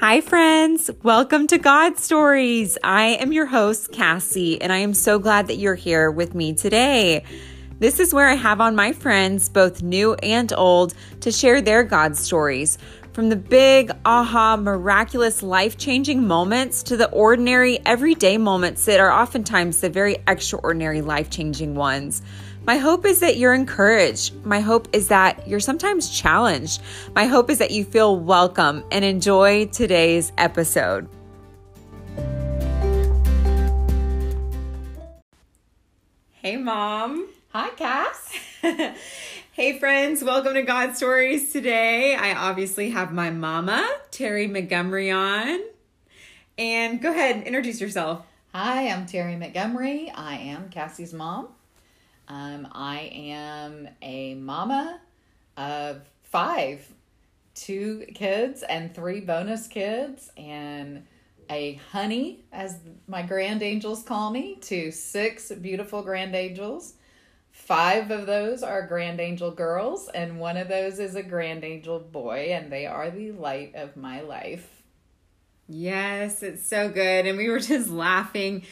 Hi, friends. Welcome to God Stories. I am your host, Cassie, and I am so glad that you're here with me today. This is where I have on my friends, both new and old, to share their God stories. From the big, aha, miraculous, life changing moments to the ordinary, everyday moments that are oftentimes the very extraordinary, life changing ones. My hope is that you're encouraged. My hope is that you're sometimes challenged. My hope is that you feel welcome and enjoy today's episode. Hey, Mom. Hi, Cass. hey, friends. Welcome to God Stories today. I obviously have my mama, Terry Montgomery, on. And go ahead and introduce yourself. Hi, I'm Terry Montgomery. I am Cassie's mom. Um, I am a mama of five, two kids and three bonus kids, and a honey, as my grand angels call me, to six beautiful grand angels. Five of those are grand angel girls, and one of those is a grand angel boy, and they are the light of my life. Yes, it's so good. And we were just laughing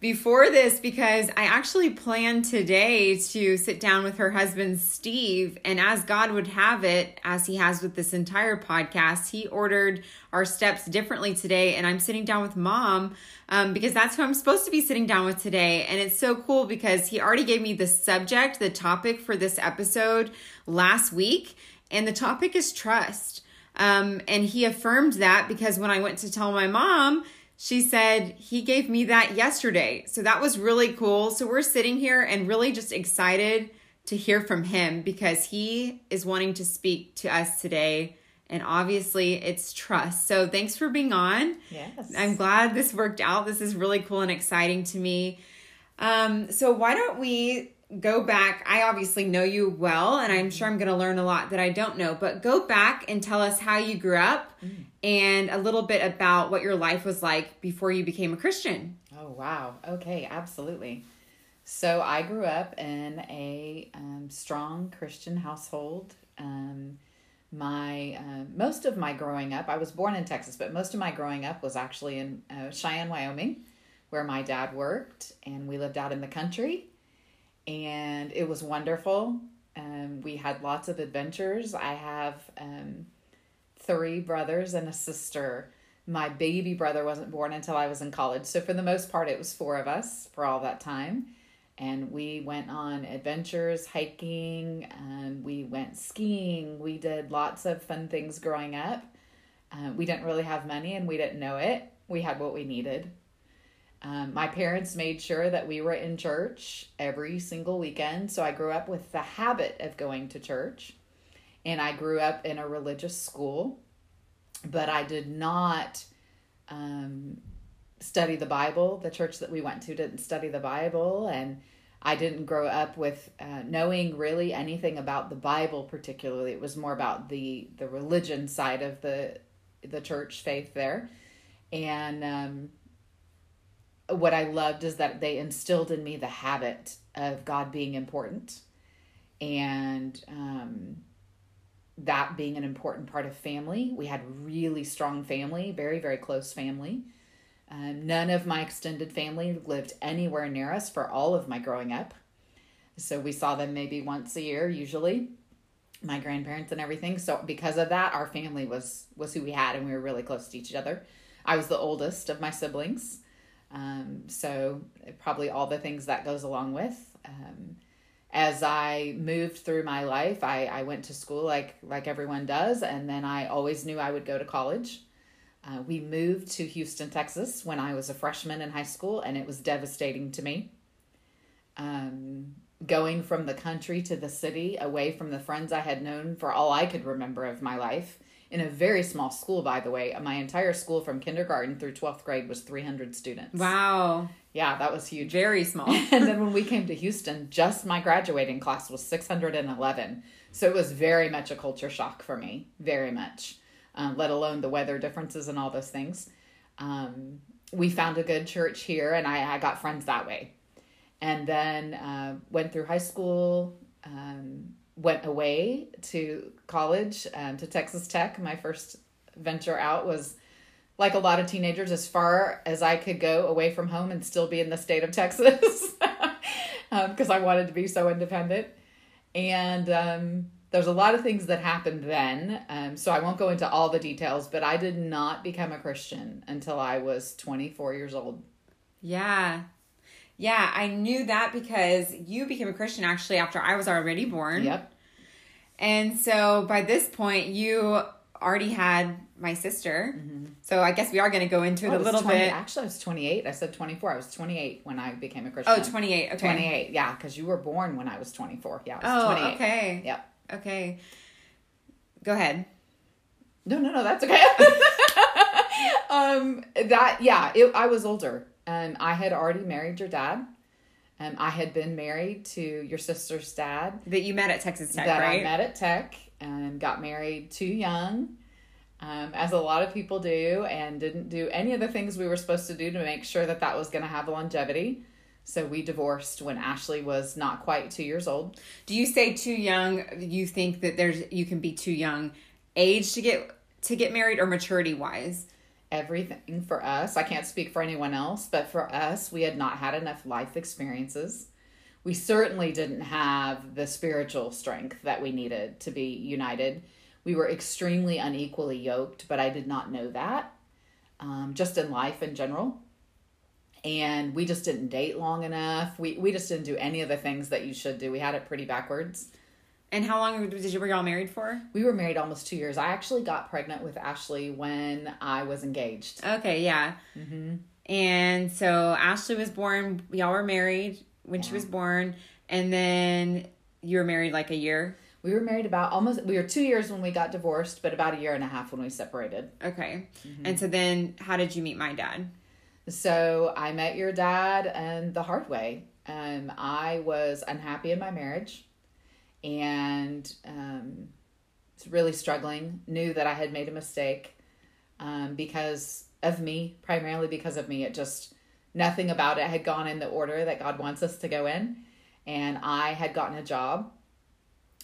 before this because I actually planned today to sit down with her husband, Steve. And as God would have it, as he has with this entire podcast, he ordered our steps differently today. And I'm sitting down with mom um, because that's who I'm supposed to be sitting down with today. And it's so cool because he already gave me the subject, the topic for this episode last week. And the topic is trust. Um, and he affirmed that because when I went to tell my mom, she said he gave me that yesterday. So that was really cool. So we're sitting here and really just excited to hear from him because he is wanting to speak to us today. And obviously, it's trust. So thanks for being on. Yes. I'm glad this worked out. This is really cool and exciting to me. Um, so why don't we go back? I obviously know you well, and I'm sure I'm going to learn a lot that I don't know, but go back and tell us how you grew up mm. And a little bit about what your life was like before you became a Christian. Oh, wow. Okay, absolutely. So I grew up in a um, strong Christian household. Um, my uh, most of my growing up, I was born in Texas, but most of my growing up was actually in uh, Cheyenne, Wyoming, where my dad worked, and we lived out in the country and it was wonderful. Um, we had lots of adventures. I have um, three brothers and a sister. My baby brother wasn't born until I was in college. So, for the most part, it was four of us for all that time. And we went on adventures, hiking, um, we went skiing. We did lots of fun things growing up. Uh, we didn't really have money and we didn't know it. We had what we needed. Um, my parents made sure that we were in church every single weekend. So I grew up with the habit of going to church. And I grew up in a religious school, but I did not um, study the Bible. The church that we went to didn't study the Bible. And I didn't grow up with uh, knowing really anything about the Bible, particularly. It was more about the, the religion side of the, the church faith there. And, um, what I loved is that they instilled in me the habit of God being important and um, that being an important part of family. We had really strong family, very, very close family. Um, none of my extended family lived anywhere near us for all of my growing up. So we saw them maybe once a year, usually, my grandparents and everything. So because of that, our family was was who we had, and we were really close to each other. I was the oldest of my siblings, um, so probably all the things that goes along with. Um, as I moved through my life, I, I went to school like like everyone does, and then I always knew I would go to college. Uh, we moved to Houston, Texas, when I was a freshman in high school, and it was devastating to me. Um, going from the country to the city, away from the friends I had known for all I could remember of my life, in a very small school, by the way. My entire school from kindergarten through 12th grade was 300 students. Wow. Yeah, that was huge. Very small. and then when we came to Houston, just my graduating class was 611. So it was very much a culture shock for me, very much, uh, let alone the weather differences and all those things. Um, we found a good church here, and I, I got friends that way. And then uh, went through high school, um, went away to college um, to Texas Tech. My first venture out was like a lot of teenagers, as far as I could go away from home and still be in the state of Texas because um, I wanted to be so independent. And um, there's a lot of things that happened then. Um, so I won't go into all the details, but I did not become a Christian until I was 24 years old. Yeah. Yeah, I knew that because you became a Christian actually after I was already born. Yep. And so by this point, you already had my sister. Mm-hmm. So I guess we are going to go into it oh, a little 20, bit. Actually, I was 28. I said 24. I was 28 when I became a Christian. Oh, 28. Okay. 28. Yeah, because you were born when I was 24. Yeah, I was oh, 28. okay. Yep. Okay. Go ahead. No, no, no, that's okay. um, that yeah, it, I was older. and I had already married your dad. Um, I had been married to your sister's dad. That you met at Texas Tech, that right? I met at Tech and got married too young, um, as a lot of people do, and didn't do any of the things we were supposed to do to make sure that that was going to have longevity. So we divorced when Ashley was not quite two years old. Do you say too young? You think that there's you can be too young, age to get to get married, or maturity wise? Everything for us. I can't speak for anyone else, but for us, we had not had enough life experiences. We certainly didn't have the spiritual strength that we needed to be united. We were extremely unequally yoked, but I did not know that. Um, just in life in general and we just didn't date long enough. We we just didn't do any of the things that you should do. We had it pretty backwards. And how long did you were y'all married for? We were married almost two years. I actually got pregnant with Ashley when I was engaged. Okay, yeah. Mm-hmm. And so Ashley was born. Y'all were married when yeah. she was born, and then you were married like a year. We were married about almost. We were two years when we got divorced, but about a year and a half when we separated. Okay. Mm-hmm. And so then, how did you meet my dad? So I met your dad and the hard way. Um, I was unhappy in my marriage and um, really struggling. Knew that I had made a mistake um, because of me, primarily because of me. It just nothing about it had gone in the order that God wants us to go in. And I had gotten a job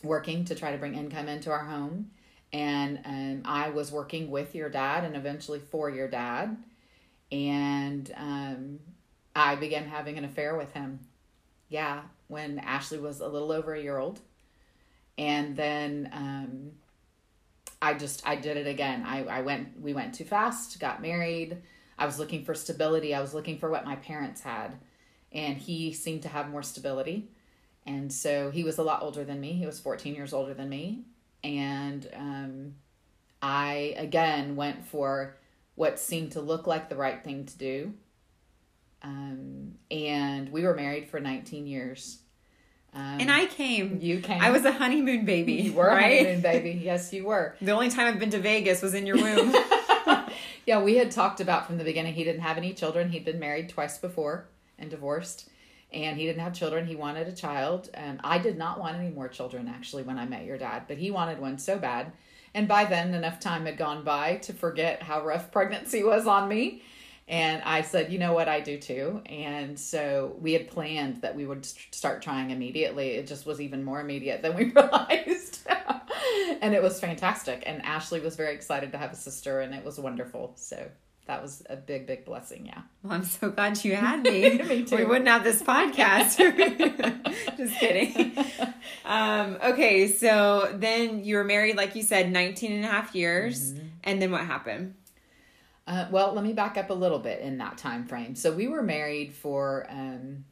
working to try to bring income into our home. And um, I was working with your dad and eventually for your dad and um, I began having an affair with him. Yeah, when Ashley was a little over a year old, and then um, I just I did it again. I I went we went too fast, got married. I was looking for stability. I was looking for what my parents had, and he seemed to have more stability. And so he was a lot older than me. He was 14 years older than me. And um, I, again, went for what seemed to look like the right thing to do. Um, and we were married for 19 years. Um, and I came. You came. I was a honeymoon baby. You were right? a honeymoon baby. Yes, you were. The only time I've been to Vegas was in your womb. yeah, we had talked about from the beginning. He didn't have any children. He'd been married twice before and divorced, and he didn't have children. He wanted a child. And I did not want any more children actually when I met your dad, but he wanted one so bad and by then, enough time had gone by to forget how rough pregnancy was on me. And I said, you know what, I do too. And so we had planned that we would start trying immediately. It just was even more immediate than we realized. and it was fantastic. And Ashley was very excited to have a sister, and it was wonderful. So that was a big, big blessing. Yeah. Well, I'm so glad you had me. me too. We wouldn't have this podcast. Just kidding. Um, okay. So then you were married, like you said, 19 and a half years. Mm-hmm. And then what happened? Uh, well, let me back up a little bit in that time frame. So we were married for, um,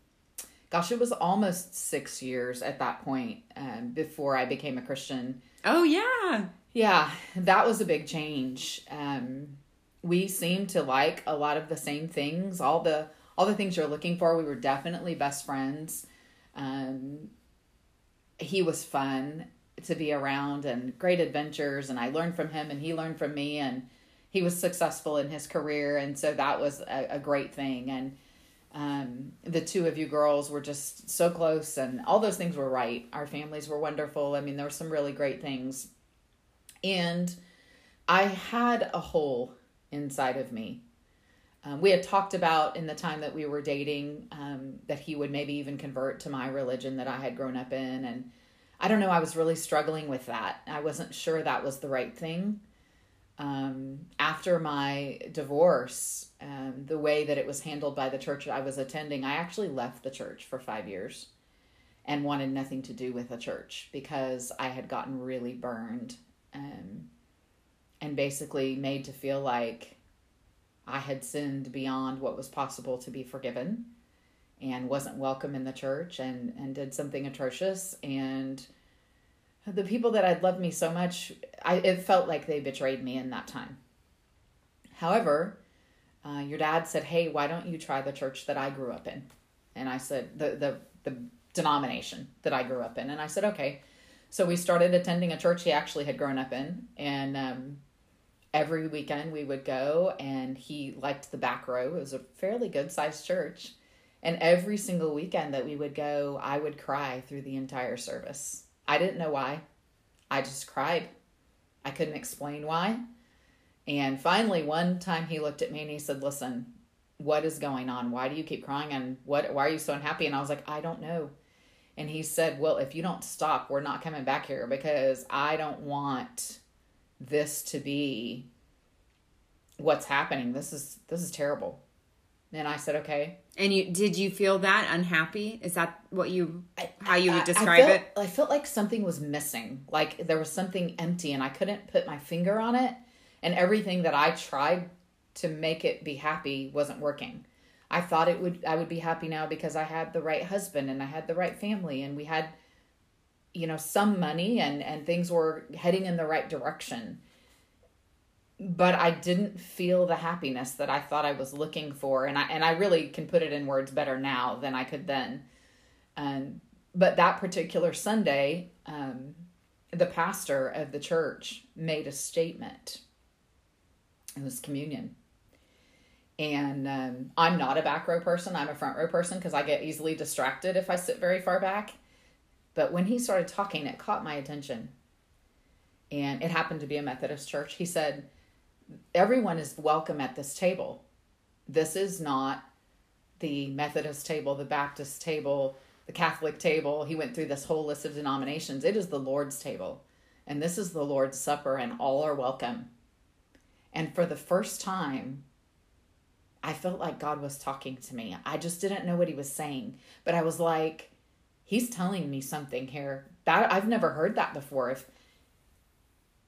gosh, it was almost six years at that point um, before I became a Christian. Oh, yeah. Yeah, that was a big change. Um, we seemed to like a lot of the same things all the all the things you're looking for we were definitely best friends um, he was fun to be around and great adventures and i learned from him and he learned from me and he was successful in his career and so that was a, a great thing and um, the two of you girls were just so close and all those things were right our families were wonderful i mean there were some really great things and i had a hole inside of me. Um, we had talked about in the time that we were dating um, that he would maybe even convert to my religion that I had grown up in. And I don't know, I was really struggling with that. I wasn't sure that was the right thing. Um, after my divorce, um, the way that it was handled by the church I was attending, I actually left the church for five years and wanted nothing to do with the church because I had gotten really burned um, and basically made to feel like I had sinned beyond what was possible to be forgiven and wasn't welcome in the church and, and did something atrocious. And the people that had loved me so much, I, it felt like they betrayed me in that time. However, uh, your dad said, Hey, why don't you try the church that I grew up in? And I said, the, the, the denomination that I grew up in. And I said, Okay. So we started attending a church he actually had grown up in. And um, every weekend we would go, and he liked the back row. It was a fairly good sized church. And every single weekend that we would go, I would cry through the entire service. I didn't know why. I just cried. I couldn't explain why. And finally, one time he looked at me and he said, Listen, what is going on? Why do you keep crying? And what, why are you so unhappy? And I was like, I don't know. And he said, Well, if you don't stop, we're not coming back here because I don't want this to be what's happening. This is this is terrible. And I said, Okay. And you did you feel that unhappy? Is that what you I- how you I- would I describe felt- it? I felt like something was missing. Like there was something empty and I couldn't put my finger on it. And everything that I tried to make it be happy wasn't working. I thought it would I would be happy now because I had the right husband and I had the right family and we had you know some money and and things were heading in the right direction. But I didn't feel the happiness that I thought I was looking for and I and I really can put it in words better now than I could then. Um, but that particular Sunday, um, the pastor of the church made a statement. It was communion. And um, I'm not a back row person, I'm a front row person because I get easily distracted if I sit very far back. But when he started talking, it caught my attention. And it happened to be a Methodist church. He said, Everyone is welcome at this table. This is not the Methodist table, the Baptist table, the Catholic table. He went through this whole list of denominations. It is the Lord's table. And this is the Lord's Supper, and all are welcome. And for the first time, I felt like God was talking to me. I just didn't know what he was saying, but I was like, he's telling me something here. That I've never heard that before. If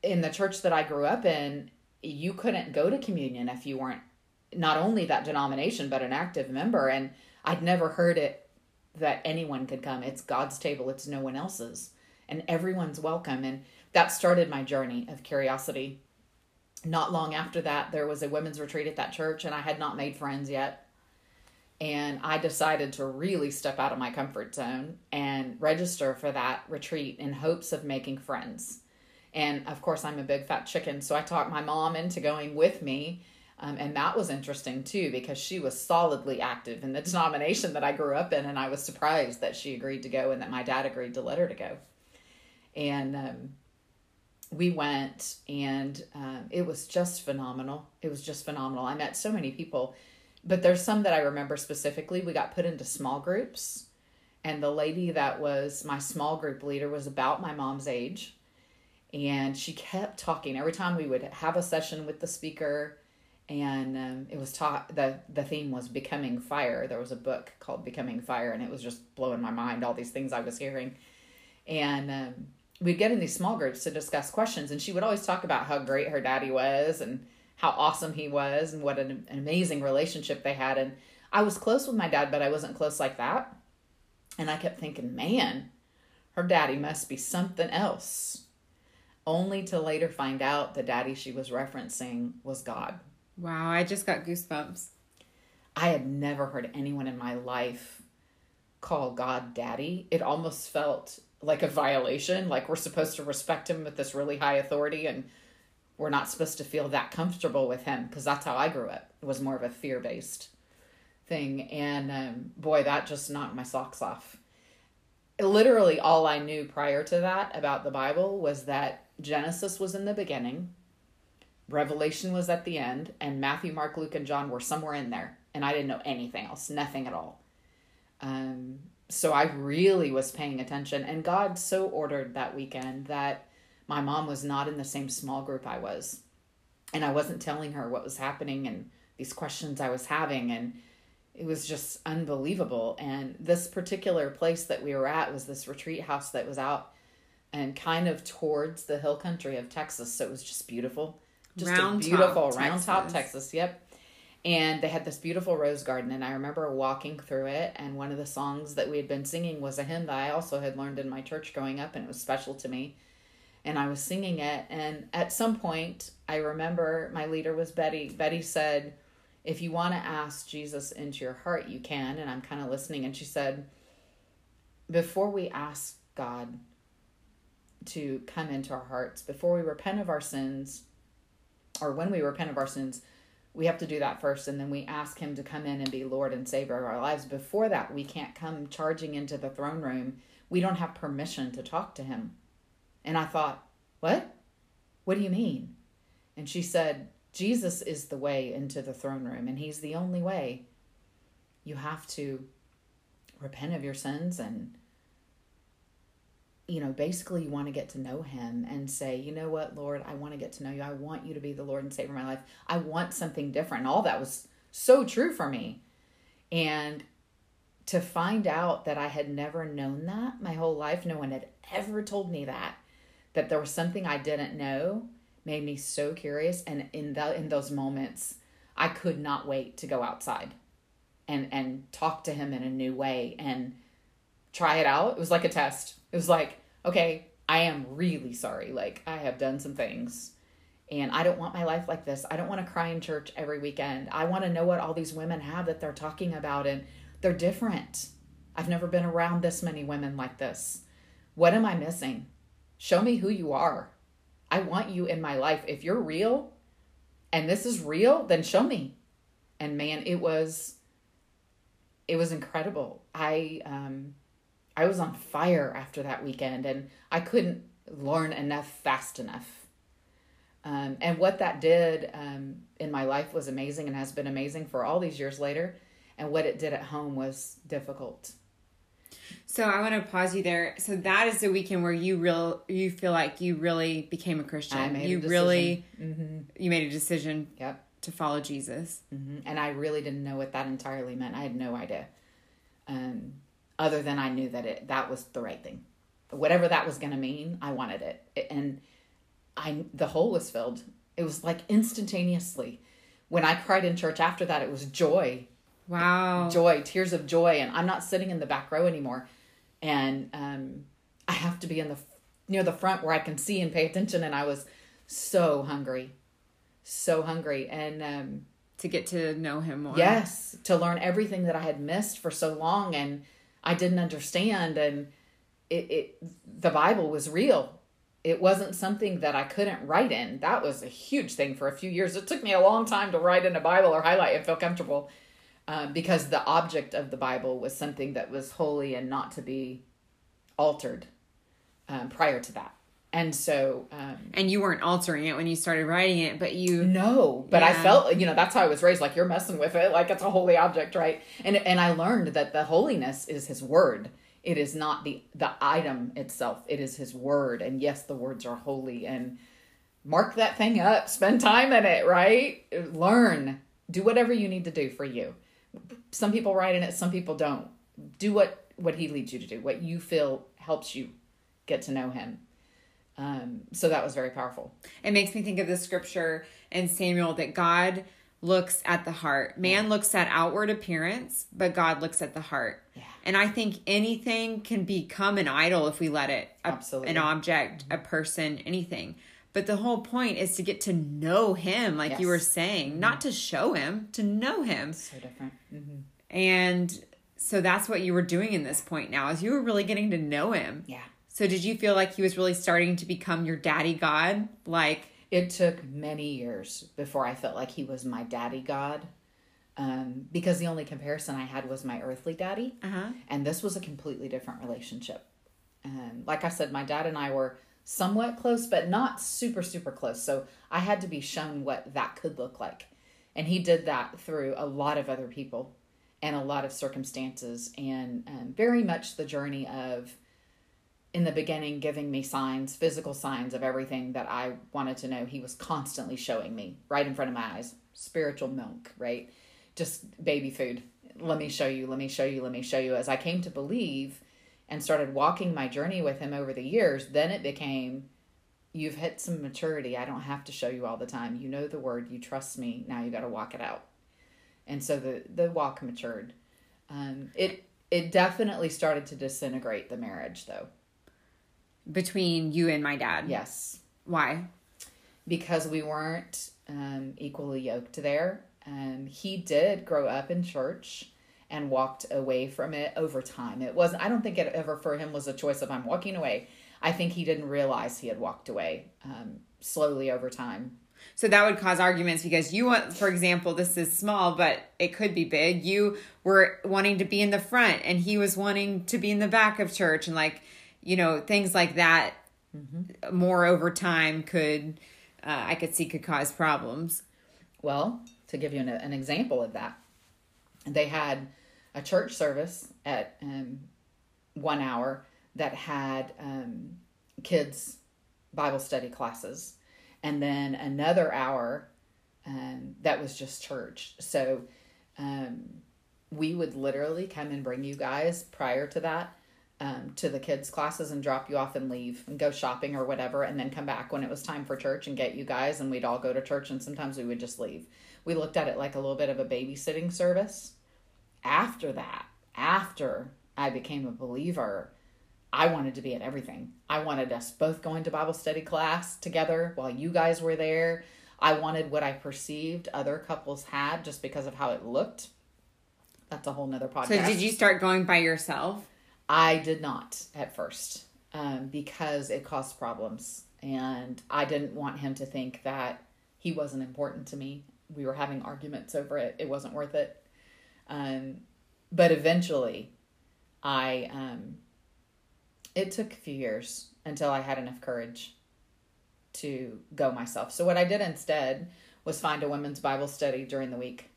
in the church that I grew up in, you couldn't go to communion if you weren't not only that denomination but an active member and I'd never heard it that anyone could come. It's God's table, it's no one else's. And everyone's welcome and that started my journey of curiosity not long after that, there was a women's retreat at that church, and I had not made friends yet. And I decided to really step out of my comfort zone and register for that retreat in hopes of making friends. And of course, I'm a big fat chicken, so I talked my mom into going with me. Um, and that was interesting too because she was solidly active in the denomination that I grew up in, and I was surprised that she agreed to go and that my dad agreed to let her to go. And um, we went and um, it was just phenomenal it was just phenomenal i met so many people but there's some that i remember specifically we got put into small groups and the lady that was my small group leader was about my mom's age and she kept talking. Every time we would have a session with the speaker and um, it was taught the the theme was becoming fire. There was a book called becoming fire and it was just blowing my mind all these things i was hearing. And um, we'd get in these small groups to discuss questions and she would always talk about how great her daddy was and how awesome he was and what an, an, amazing relationship they had. And i was close with my dad but i wasn't close like that. And i kept thinking man her daddy must be something else only to later find out the daddy she was referencing was god. Wow, I just got goosebumps. i had never heard anyone in my life call god daddy. It almost felt like a violation like we're supposed to respect him with this really high authority and we're not supposed to feel that comfortable with him because that's how i grew up. It was more of a fear-based thing and um, boy that just knocked my socks off. Literally all i knew prior to that about the bible was that genesis was in the beginning revelation was at the end and matthew mark luke and john were somewhere in there and i didn't know anything else nothing at all um, so I really was paying attention. And God so ordered that weekend that my mom was not in the same small group I was. and I wasn't telling her what was happening and these questions I was having and it was just unbelievable and this particular place that we were at was this retreat house that was out and kind of towards the hill country of Texas so it was just beautiful just Round a beautiful Top, round top Texas. Texas yep and they had this beautiful rose garden and I remember walking through it and one of the songs that we had been singing was a hymn that I also had learned in my church growing up and it was special to me and I was singing it. And at some point, I remember my leader was Betty. Betty said, If you want to ask Jesus into your heart, you can. And I'm kind of listening. And she said, Before we ask God to come into our hearts, before we repent of our sins, or when we repent of our sins, we have to do that first. And then we ask Him to come in and be Lord and Savior of our lives. Before that, we can't come charging into the throne room. We don't have permission to talk to Him. And I thought, What? What do you mean? And she said, Jesus is the way into the throne room, and He's the only way. You have to repent of your sins and, you know, basically you want to get to know Him and say, you know what, Lord, I want to get to know you. I want you to be the Lord and Savior of my life. I want something different. All that was so true for me. And to find out that I had never known that my whole life, no one had ever told me that that there was something I didn't know made me so curious and in the in those moments I could not wait to go outside and and talk to him in a new way and try it out. It was like a test. It was like, okay, I am really sorry. Like I have done some things and I don't want my life like this. I don't want to cry in church every weekend. I want to know what all these women have that they're talking about and they're different. I've never been around this many women like this. What am I missing? Show me who you are. I want you in my life. If you're real and this is real, then show me. And man, it was it was incredible. I um I was on fire after that weekend and I couldn't learn enough fast enough. Um, and what that did um, in my life was amazing and has been amazing for all these years later. And what it did at home was difficult. So I want to pause you there. So that is the weekend where you real you feel like you really became a Christian. A you decision. really Mm-hmm. you made a decision Yep. to follow Jesus. hmm And I really didn't know what that entirely meant. I had no idea. Um, other than I knew that it that was the right thing. Whatever that was going to mean, I wanted it. And I the hole was filled. It was like instantaneously. When I cried in church after that, it was joy, Wow. joy, tears of joy. And I'm not sitting in the back row anymore. And um, I have to be in the near the front where I can see and pay attention. And I was so hungry, so hungry. And um, To get to know him more. Yes, to learn everything that I had missed for so long and I didn't understand and it, it the Bible was real. It wasn't something that I couldn't write in. That was a huge thing for a few years. It took me a long time to write in a Bible or highlight and feel comfortable um, because the object of the Bible was something that was holy and not to be altered um, prior to that. And so um, And you weren't altering it when you started writing it, but you no, but I felt, you know, that's how I was raised. Like you're messing with it, like it's a holy object, right? And and I learned that the holiness is His word. It is not the the item itself. It is His word, and yes, the words are holy. And mark that thing up. Spend time in it, right? Learn. Do whatever you need to do for you. Some people write in it. Some people don't. Do what what He leads you to do. What you feel helps you get to know Him. Um, so that was very powerful. it makes me think of the scripture in Samuel that God looks at the heart. Man looks at outward appearance, but God looks at the heart. Yeah. And I think anything can become an idol if we let it. A- Absolutely. An object, a person, anything. But the whole point is to get to know him, like you were Yes. Mm-hmm. saying, not to show him, to know him. So different. hmm And so that's what you were doing in this point now, is you were really getting to know him. Yeah. So did you feel like he was really starting to become your daddy God? Like, It took many years before I felt like he was my daddy God. Um, because the only comparison I had was my earthly daddy. uh huh. And this was a completely different relationship. Um, like I said, my dad and I were somewhat close, but not super, super close. So I had to be shown what that could look like. And he did that through a lot of other people and a lot of circumstances, and um, very much the journey of in the beginning giving me signs, physical signs of everything that I wanted to know. He was constantly showing me right in front of my eyes. Spiritual milk, right? Just baby food. Let me show you, let me show you, let me show you. As I came to believe and started walking my journey with him over the years, then it became you've hit some maturity. I don't have to show you all the time. You know the word, you trust me. Now you got to walk it out. And so the the walk matured. Um, it it definitely started to disintegrate the marriage though between you and my dad. Yes. Why? Because we weren't um, equally yoked there. Um, he did grow up in church and walked away from it over time. It wasn't, I don't think it ever for him was a choice of I'm walking away. I think he didn't realize he had walked away um, slowly over time. So that would cause arguments because you want, for example, this is small, but it could be big. You were wanting to be in the front and he was wanting to be in the back of church and like, you know, things like that mm-hmm. more over time could, uh, I could see could cause problems. Well, to give you an, an example of that, they had a church service at um, one hour that had um, kids' Bible study classes, and then another hour um, that was just church. So um, we would literally come and bring you guys prior to that um, to the kids' classes and drop you off and leave and go shopping or whatever, and then come back when it was time for church and get you guys, and we'd all go to church, and sometimes we would just leave. We looked at it like a little bit of a babysitting service. After that, after I became a believer, I wanted to be at everything. I wanted us both going to Bible study class together while you guys were there. I wanted what I perceived other couples had just because of how it looked. That's a whole nother podcast. So, did you start going by yourself? I did not at first um, because it caused problems. And I didn't want him to think that he wasn't important to me. We were having arguments over it, it wasn't worth it. Um, but eventually, I, um, it took a few years until I had enough courage to go myself. So, what I did instead was find a women's Bible study during the week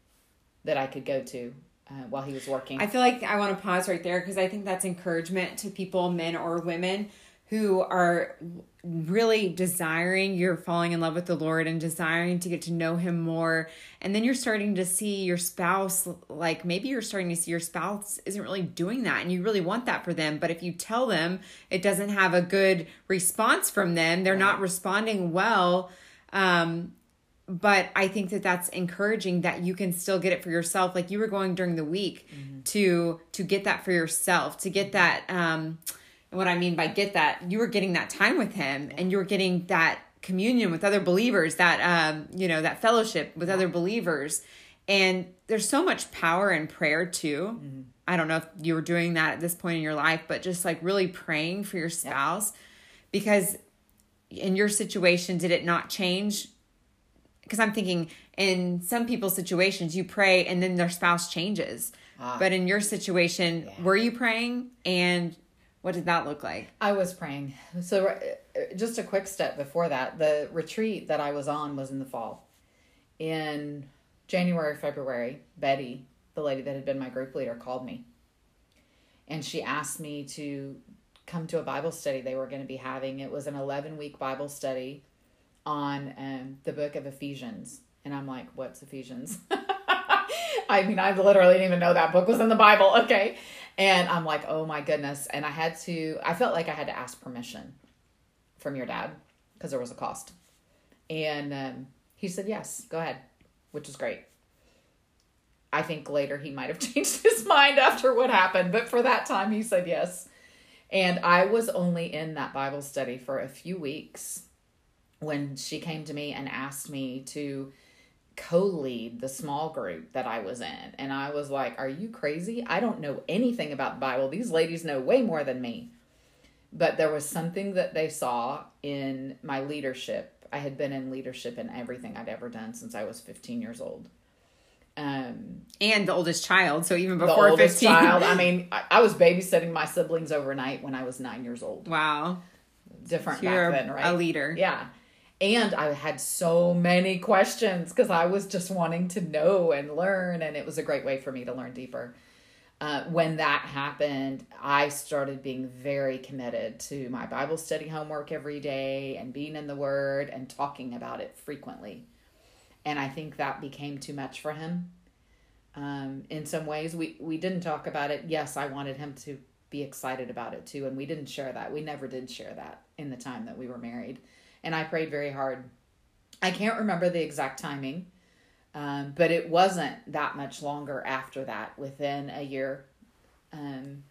that I could go to uh, while he was working. I feel like I want to pause right there because I think that's encouragement to people, men or women, who are really desiring you're falling in love with the Lord and desiring to get to know him more and then you're starting to see your spouse like maybe you're starting to see your spouse isn't really doing that and you really want that for them but if you tell them it doesn't have a good response from them they're not responding well um but I think that that's encouraging that you can still get it for yourself. Like you were going during the week mm-hmm. to to get that for yourself, to get that. Um, what I mean by get that, you were getting that time with him, and you were getting that communion with other believers, that um, you know, that fellowship with other believers. And there's so much power in prayer too. Mm-hmm. I don't know if you were doing that at this point in your life, but just like really praying for your spouse, because in your situation, did it not change because I'm thinking in some people's situations, you pray and then their spouse changes. Ah. But in your situation, yeah. were you praying and what did that look like? I was praying. So, uh, just a quick step before that, the retreat that I was on was in the fall. In January, February, Betty, the lady that had been my group leader, called me. And she asked me to come to a Bible study they were going to be having. It was an 11 week Bible study on um, the book of Ephesians. And I'm like, what's Ephesians? I mean, I literally didn't even know that book was in the Bible. Okay. And I'm like, oh my goodness. And I had to, I felt like I had to ask permission from your dad because there was a cost. And um, he said, yes, go ahead, which is great. I think later he might have changed his mind after what happened, but for that time he said yes. And I was only in that Bible study for a few weeks when she came to me and asked me to co-lead the small group that I was in. And I was like, "Are you crazy? I don't know anything about the Bible. These ladies know way more than me." But there was something that they saw in my leadership. I had been in leadership in everything I'd ever done since I was 15 years old. Um, and the oldest child, so even before the oldest 15. child. I mean, I, I was babysitting my siblings overnight when I was nine years old. Wow, different so back then, right? A leader, yeah and I had so many questions because I was just wanting to know and learn, and it was a great way for me to learn deeper. uh, when that happened, I started being very committed to my Bible study homework every day and being in the Word and talking about it frequently. And I think that became too much for him. Um, in some ways, we, we didn't talk about it. Yes, I wanted him to be excited about it too. And we didn't share that. We never did share that in the time that we were married. And I prayed very hard. I can't remember the exact timing um, but it wasn't that much longer after that, within a year, um,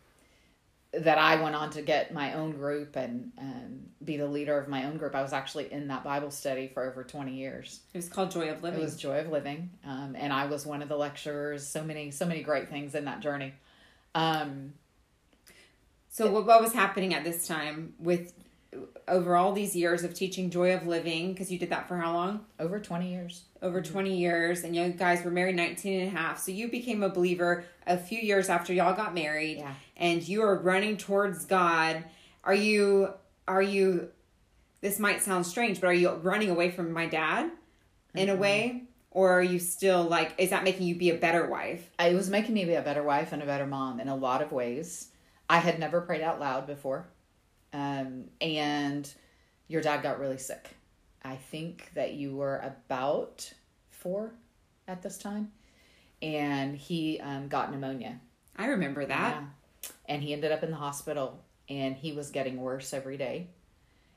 that I went on to get my own group and um, be the leader of my own group. I was actually in that Bible study for over 20 years. It was called Joy of Living. It was Joy of Living. Um, and I was one of the lecturers. So many, so many great things in that journey. Um, so what, what was happening at this time with over all these years of teaching joy of living because you did that for how long? Over 20 years. Over 20 years and you guys were married 19 and a half so you became a believer a few years after y'all got married yeah. and you are running towards god. Are you are you this might sound strange but are you running away from my dad in mm-hmm. a way? Or are you still like is that making you be a better wife? It was making me be a better wife and a better mom in a lot of ways. I had never prayed out loud before um, and your dad got really sick. I think that you were about four at this time, and he um, got pneumonia. I remember that. Yeah. And he ended up in the hospital, and he was getting worse every day.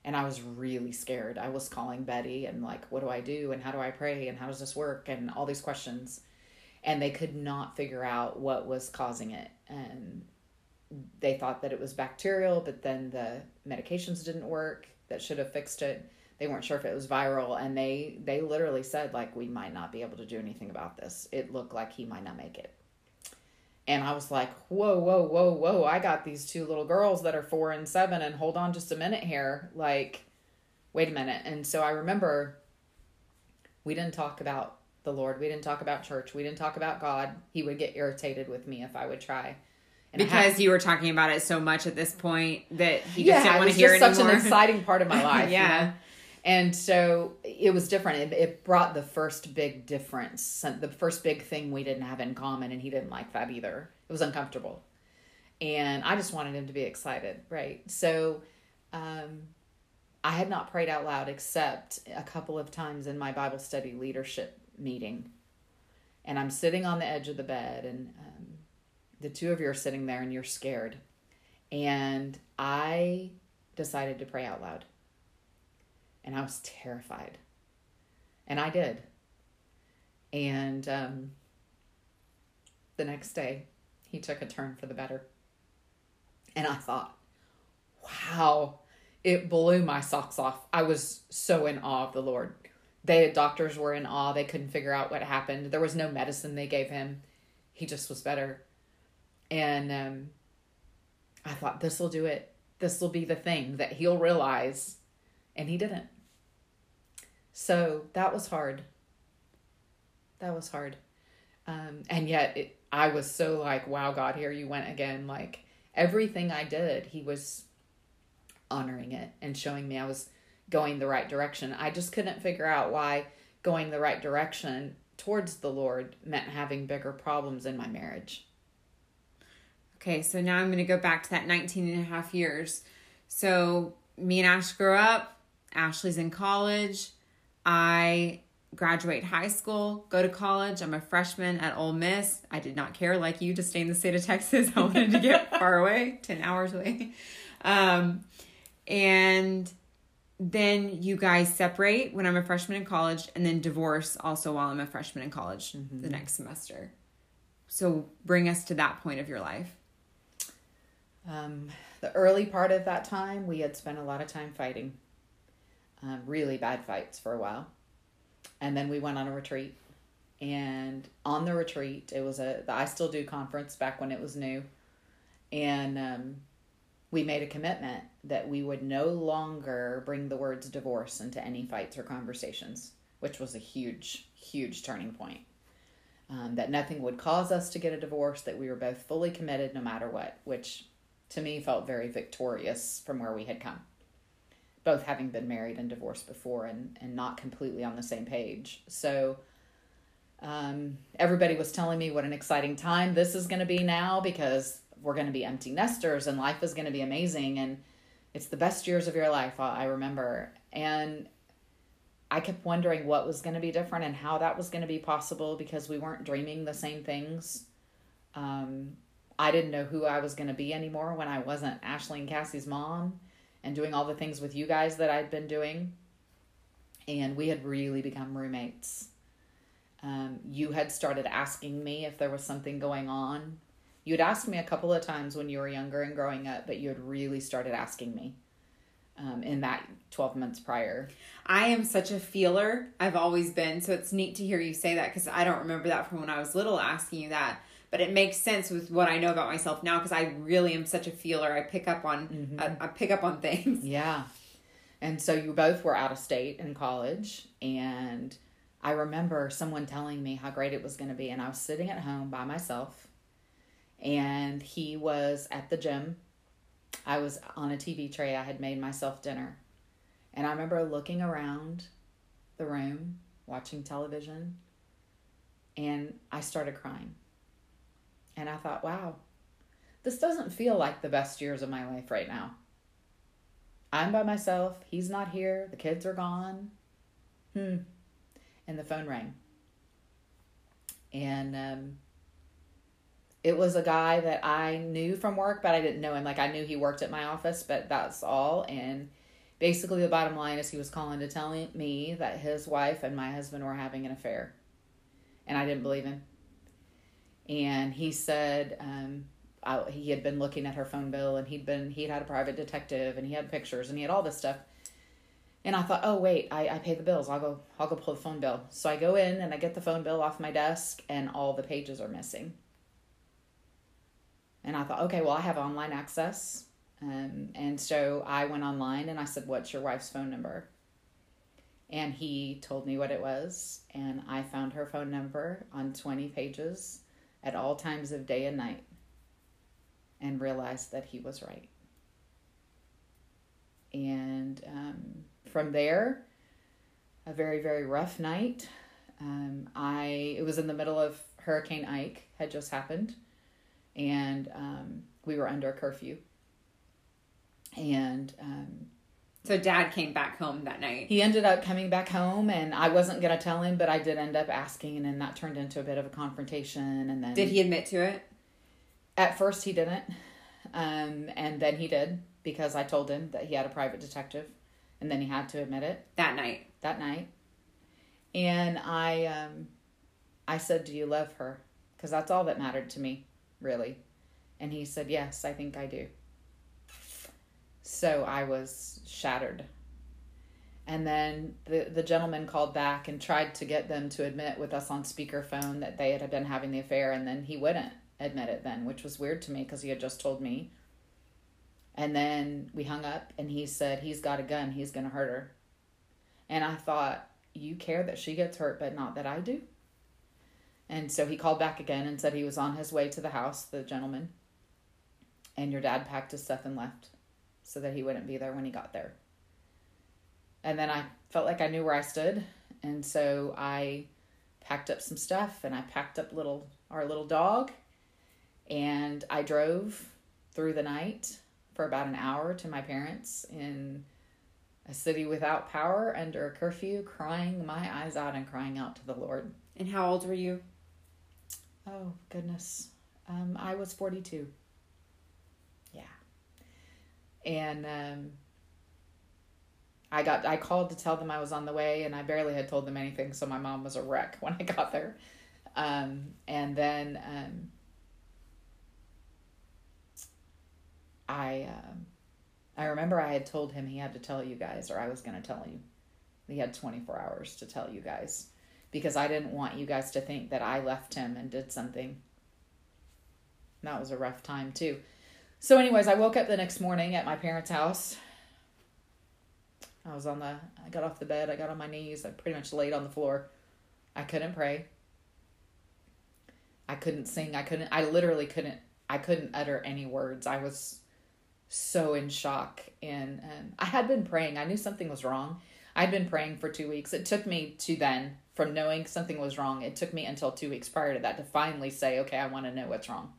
And I was really scared. I was calling Betty and like, what do I do? And how do I pray? And how does this work? And all these questions. And they could not figure out what was causing it. And they thought that it was bacterial, but then the medications didn't work that should have fixed it. They weren't sure if it was viral, and they they literally said like we might not be able to do anything about this. It looked like he might not make it. And I was like, whoa, whoa, whoa, whoa! I got these two little girls that are four and seven, and hold on just a minute here, like, wait a minute. And so I remember we didn't talk about the Lord. We didn't talk about church. We didn't talk about God. He would get irritated with me if I would try because you were talking about it so much at this point that he just didn't want to hear it such an exciting part of my life. yeah. You know? And so it was different. It, it, brought the first big difference, the first big thing we didn't have in common, and he didn't like that either. It was uncomfortable. And I just wanted him to be excited, right? So um, I had not prayed out loud except a couple of times in my Bible study leadership meeting. And I'm sitting on the edge of the bed, and um, the two of you are sitting there and you're scared. And I decided to pray out loud. And I was terrified. And I did. And um, the next day, he took a turn for the better. And I thought, wow, it blew my socks off. I was so in awe of the Lord. The doctors were in awe. They couldn't figure out what happened. There was no medicine they gave him. He just was better. And um, I thought, this will do it. This will be the thing that he'll realize. And he didn't. So that was hard. That was hard. Um, and yet it, I was so like, wow, God, here you went again. Like everything I did, he was honoring it and showing me I was going the right direction. I just couldn't figure out why going the right direction towards the Lord meant having bigger problems in my marriage. Okay, so now I'm going to go back to that 19 and a half years. So me and Ash grew up. Ashley's in college. I graduate high school, go to college. I'm a freshman at Ole Miss. I did not care, like you, to stay in the state of Texas. I wanted to get far away, 10 hours away. Um, and then you guys separate when I'm a freshman in college, and then divorce also while I'm a freshman in college mm-hmm. the next semester. So bring us to that point of your life. Um, the early part of that time, we had spent a lot of time fighting, um, really bad fights for a while. And then we went on a retreat. And on the retreat, it was a the I Still Do conference back when it was new. And um, we made a commitment that we would no longer bring the words divorce into any fights or conversations, which was a huge, huge turning point. Um, that nothing would cause us to get a divorce, that we were both fully committed no matter what, which to me felt very victorious from where we had come. Both having been married and divorced before and, and not completely on the same page. So Um, everybody was telling me what an exciting time this is going to be now because we're going to be empty nesters and life is going to be amazing and it's the best years of your life I remember and I kept wondering what was going to be different and how that was going to be possible because we weren't dreaming the same things. Um, I didn't know who I was going to be anymore when I wasn't Ashley and Cassie's mom and doing all the things with you guys that I'd been doing. And we had really become roommates. Um, you had started asking me if there was something going on. You had asked me a couple of times when you were younger and growing up, but you had really started asking me um, in that 12 months prior. I am such a feeler. I've always been. So it's neat to hear you say that because I don't remember that from when I was little asking you that. But it makes sense with what I know about myself now because I really am such a feeler. I pick up on mm-hmm. I, I pick up on things. Yeah. And so you both were out of state in college and I remember someone telling me how great it was going to be and I was sitting at home by myself and he was at the gym I was on a TV tray. I had made myself dinner. And I remember looking around the room, watching television, and I started crying. And I thought, wow, this doesn't feel like the best years of my life right now. I'm by myself. He's not here. The kids are gone. Hmm. And the phone rang. And um, it was a guy that I knew from work, but I didn't know him. Like I knew he worked at my office, but that's all. And basically, the bottom line is he was calling to tell me that his wife and my husband were having an affair, and I didn't believe him. And he said um, I, he had been looking at her phone bill, and he'd been he'd had a private detective, and he had pictures, and he had all this stuff. And I thought, oh wait, I, I pay the bills. I'll go I'll go pull the phone bill. So I go in and I get the phone bill off my desk, and all the pages are missing and I thought, okay, well, I have online access. Um, and so I went online and I said, What's your wife's phone number? And he told me what it was. And I found her phone number on 20 pages at all times of day and night and realized that he was right. And um, from there, a very, very rough night. Um, I it was in the middle of Hurricane Ike had just happened and um, we were under a curfew. And um, so dad came back home that night. He ended up coming back home, and I wasn't gonna tell him, but I did end up asking, and then that turned into a bit of a confrontation. And then did he admit to it? At first, he didn't, um, and then he did because I told him that he had a private detective, and then he had to admit it that night. That night, and I, um, I said, "Do you love her?" Because that's all that mattered to me really? And he said, Yes, I think I do. So I was shattered. And then the, the gentleman called back and tried to get them to admit with us on speakerphone that they had been having the affair, and then he wouldn't admit it then, which was weird to me because he had just told me. And then we hung up, and he said, He's got a gun, he's going to hurt her. And I thought, You care that she gets hurt, but not that I do? And so he called back again and said he was on his way to the house, the gentleman. And your dad packed his stuff and left so that he wouldn't be there when he got there. And then I felt like I knew where I stood. And so I packed up some stuff and I packed up little our little dog and I drove through the night for about an hour to my parents in a city without power under a curfew, crying my eyes out and crying out to the Lord. And how old were you? Oh, goodness. Um, I was 42. And um, I got I called to tell them I was on the way and I barely had told them anything, so my mom was a wreck when I got there. Um, and then um, I um, I remember I had told him he had to tell you guys or I was going to tell you. He had 24 hours to tell you guys because I didn't want you guys to think that I left him and did something. That was a rough time, too. So, anyways, I woke up the next morning at my parents' house. I was on the, I got off the bed, I got on my knees, I pretty much laid on the floor. I couldn't pray. I couldn't sing. I couldn't, I literally couldn't, I couldn't utter any words. I was so in shock. And um, I had been praying. I knew something was wrong. I'd been praying for two weeks. It took me to then, from knowing something was wrong, it took me until two weeks prior to that to finally say, okay, I want to know what's wrong.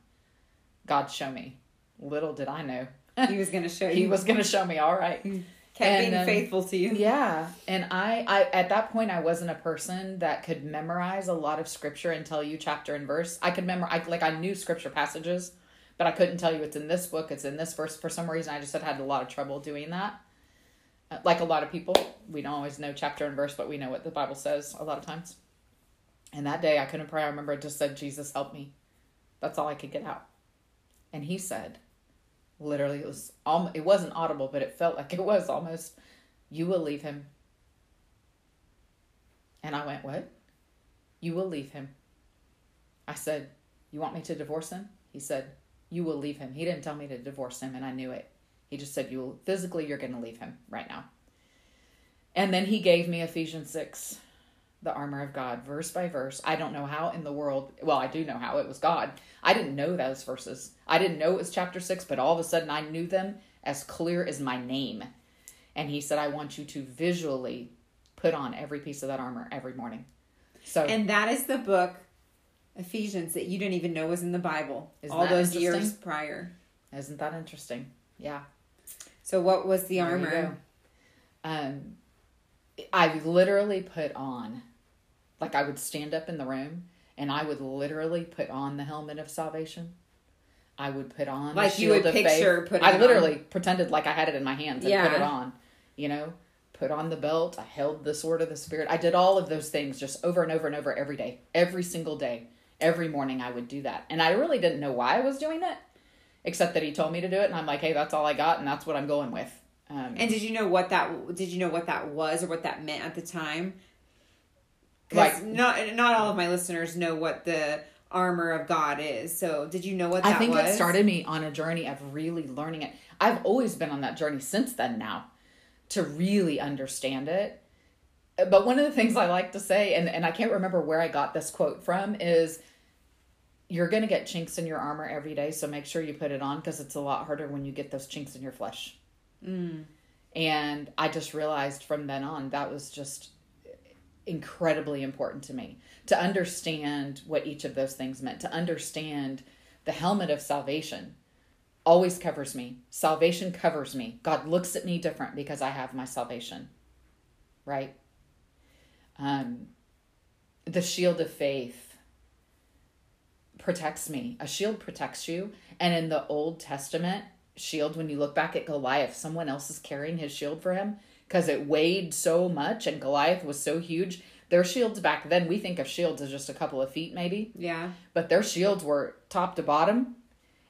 God, show me. Little did I know. He was going to show you. he was going to show me, all right. kept and, being um, faithful to you. Yeah, and I, I at that point I wasn't a person that could memorize a lot of scripture and tell you chapter and verse. I could memorize, I, like I knew scripture passages, but I couldn't tell you it's in this book, it's in this verse. For some reason, I just had had a lot of trouble doing that. Uh, Like a lot of people, we don't always know chapter and verse, but we know what the Bible says a lot of times. And that day I couldn't pray. I remember it just said, "Jesus, help me." That's all I could get out. And he said, literally it was um, it wasn't audible but it felt like it was almost you will leave him. And i went what? You will leave him. I said you want me to divorce him? He said you will leave him. He didn't tell me to divorce him and i knew it. He just said you will physically you're going to leave him right now. And then he gave me ephesians 6 the armor of god verse by verse. I don't know how in the world well i do know how it was god. I didn't know those verses. I didn't know it was chapter 6 but all of a sudden i knew them as clear as my name. And he said i want you to visually put on every piece of that armor every morning. So And that is the book, Ephesians, that you didn't even know was in the Bible all those years prior. isn't that interesting? Yeah. So, what was the armor? Um, I literally put on, like I would stand up in the room and I would literally put on the helmet of salvation. I would put on Like you would of faith. picture putting I it literally pretended like I had it in my hands and put it on. You know, put on the belt. I held the sword of the spirit. I did all of those things just over and over and over every day, every single day, every morning. I would do that, and I really didn't know why I was doing it, except that he told me to do it, and I'm like, hey, that's all I got, and that's what I'm going with. Um, And did you know what that did you know what that was or what that meant at the time? Like- not not all of my listeners know what the armor of God is. So did you know what I think was? it started me on a journey of really learning it. I've always been on that journey since then now to really understand it. But one of the things I like to say, and, and I can't remember where I got this quote from, is you're going to get chinks in your armor every day. So make sure you put it on because it's a lot harder when you get those chinks in your flesh. Mm. And I just realized from then on that was just incredibly important to me to understand what each of those things meant, to understand the helmet of salvation always covers me. Salvation covers me. God looks at me different because I have my salvation. Right? Um the shield of faith protects me. A shield protects you. And in the Old Testament, shield when you look back at Goliath, someone else is carrying his shield for him because it weighed so much and Goliath was so huge. Their shields back then, we think of shields as just a couple of feet maybe Yeah. but their shields were top to bottom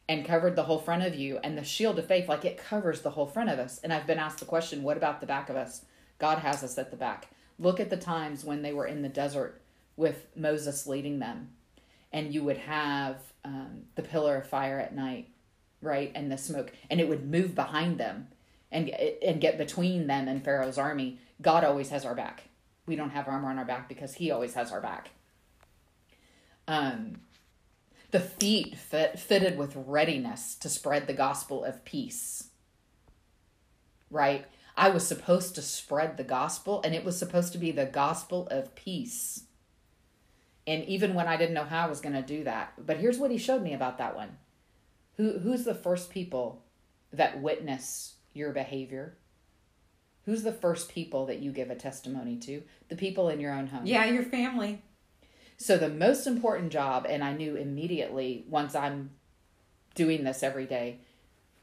and covered the whole front of you and the shield of faith like it covers the whole front of us and i've been asked the question what about the back of us god has us at the back look at the times when they were in the desert with moses leading them and you would have um, the pillar of fire at night right and the smoke and it would move behind them and and get between them and pharaoh's army god always has our back we don't have armor on our back because he always has our back um, the feet fit, fitted with readiness to spread the gospel of peace. Right? I was supposed to spread the gospel, and it was supposed to be the gospel of peace. And even when I didn't know how I was going to do that, but here's what he showed me about that one. Who who's the first people that witness your behavior? Who's the first people that you give a testimony to? The people in your own home. Yeah, your family. So the most important job, and I knew immediately once I'm doing this every day,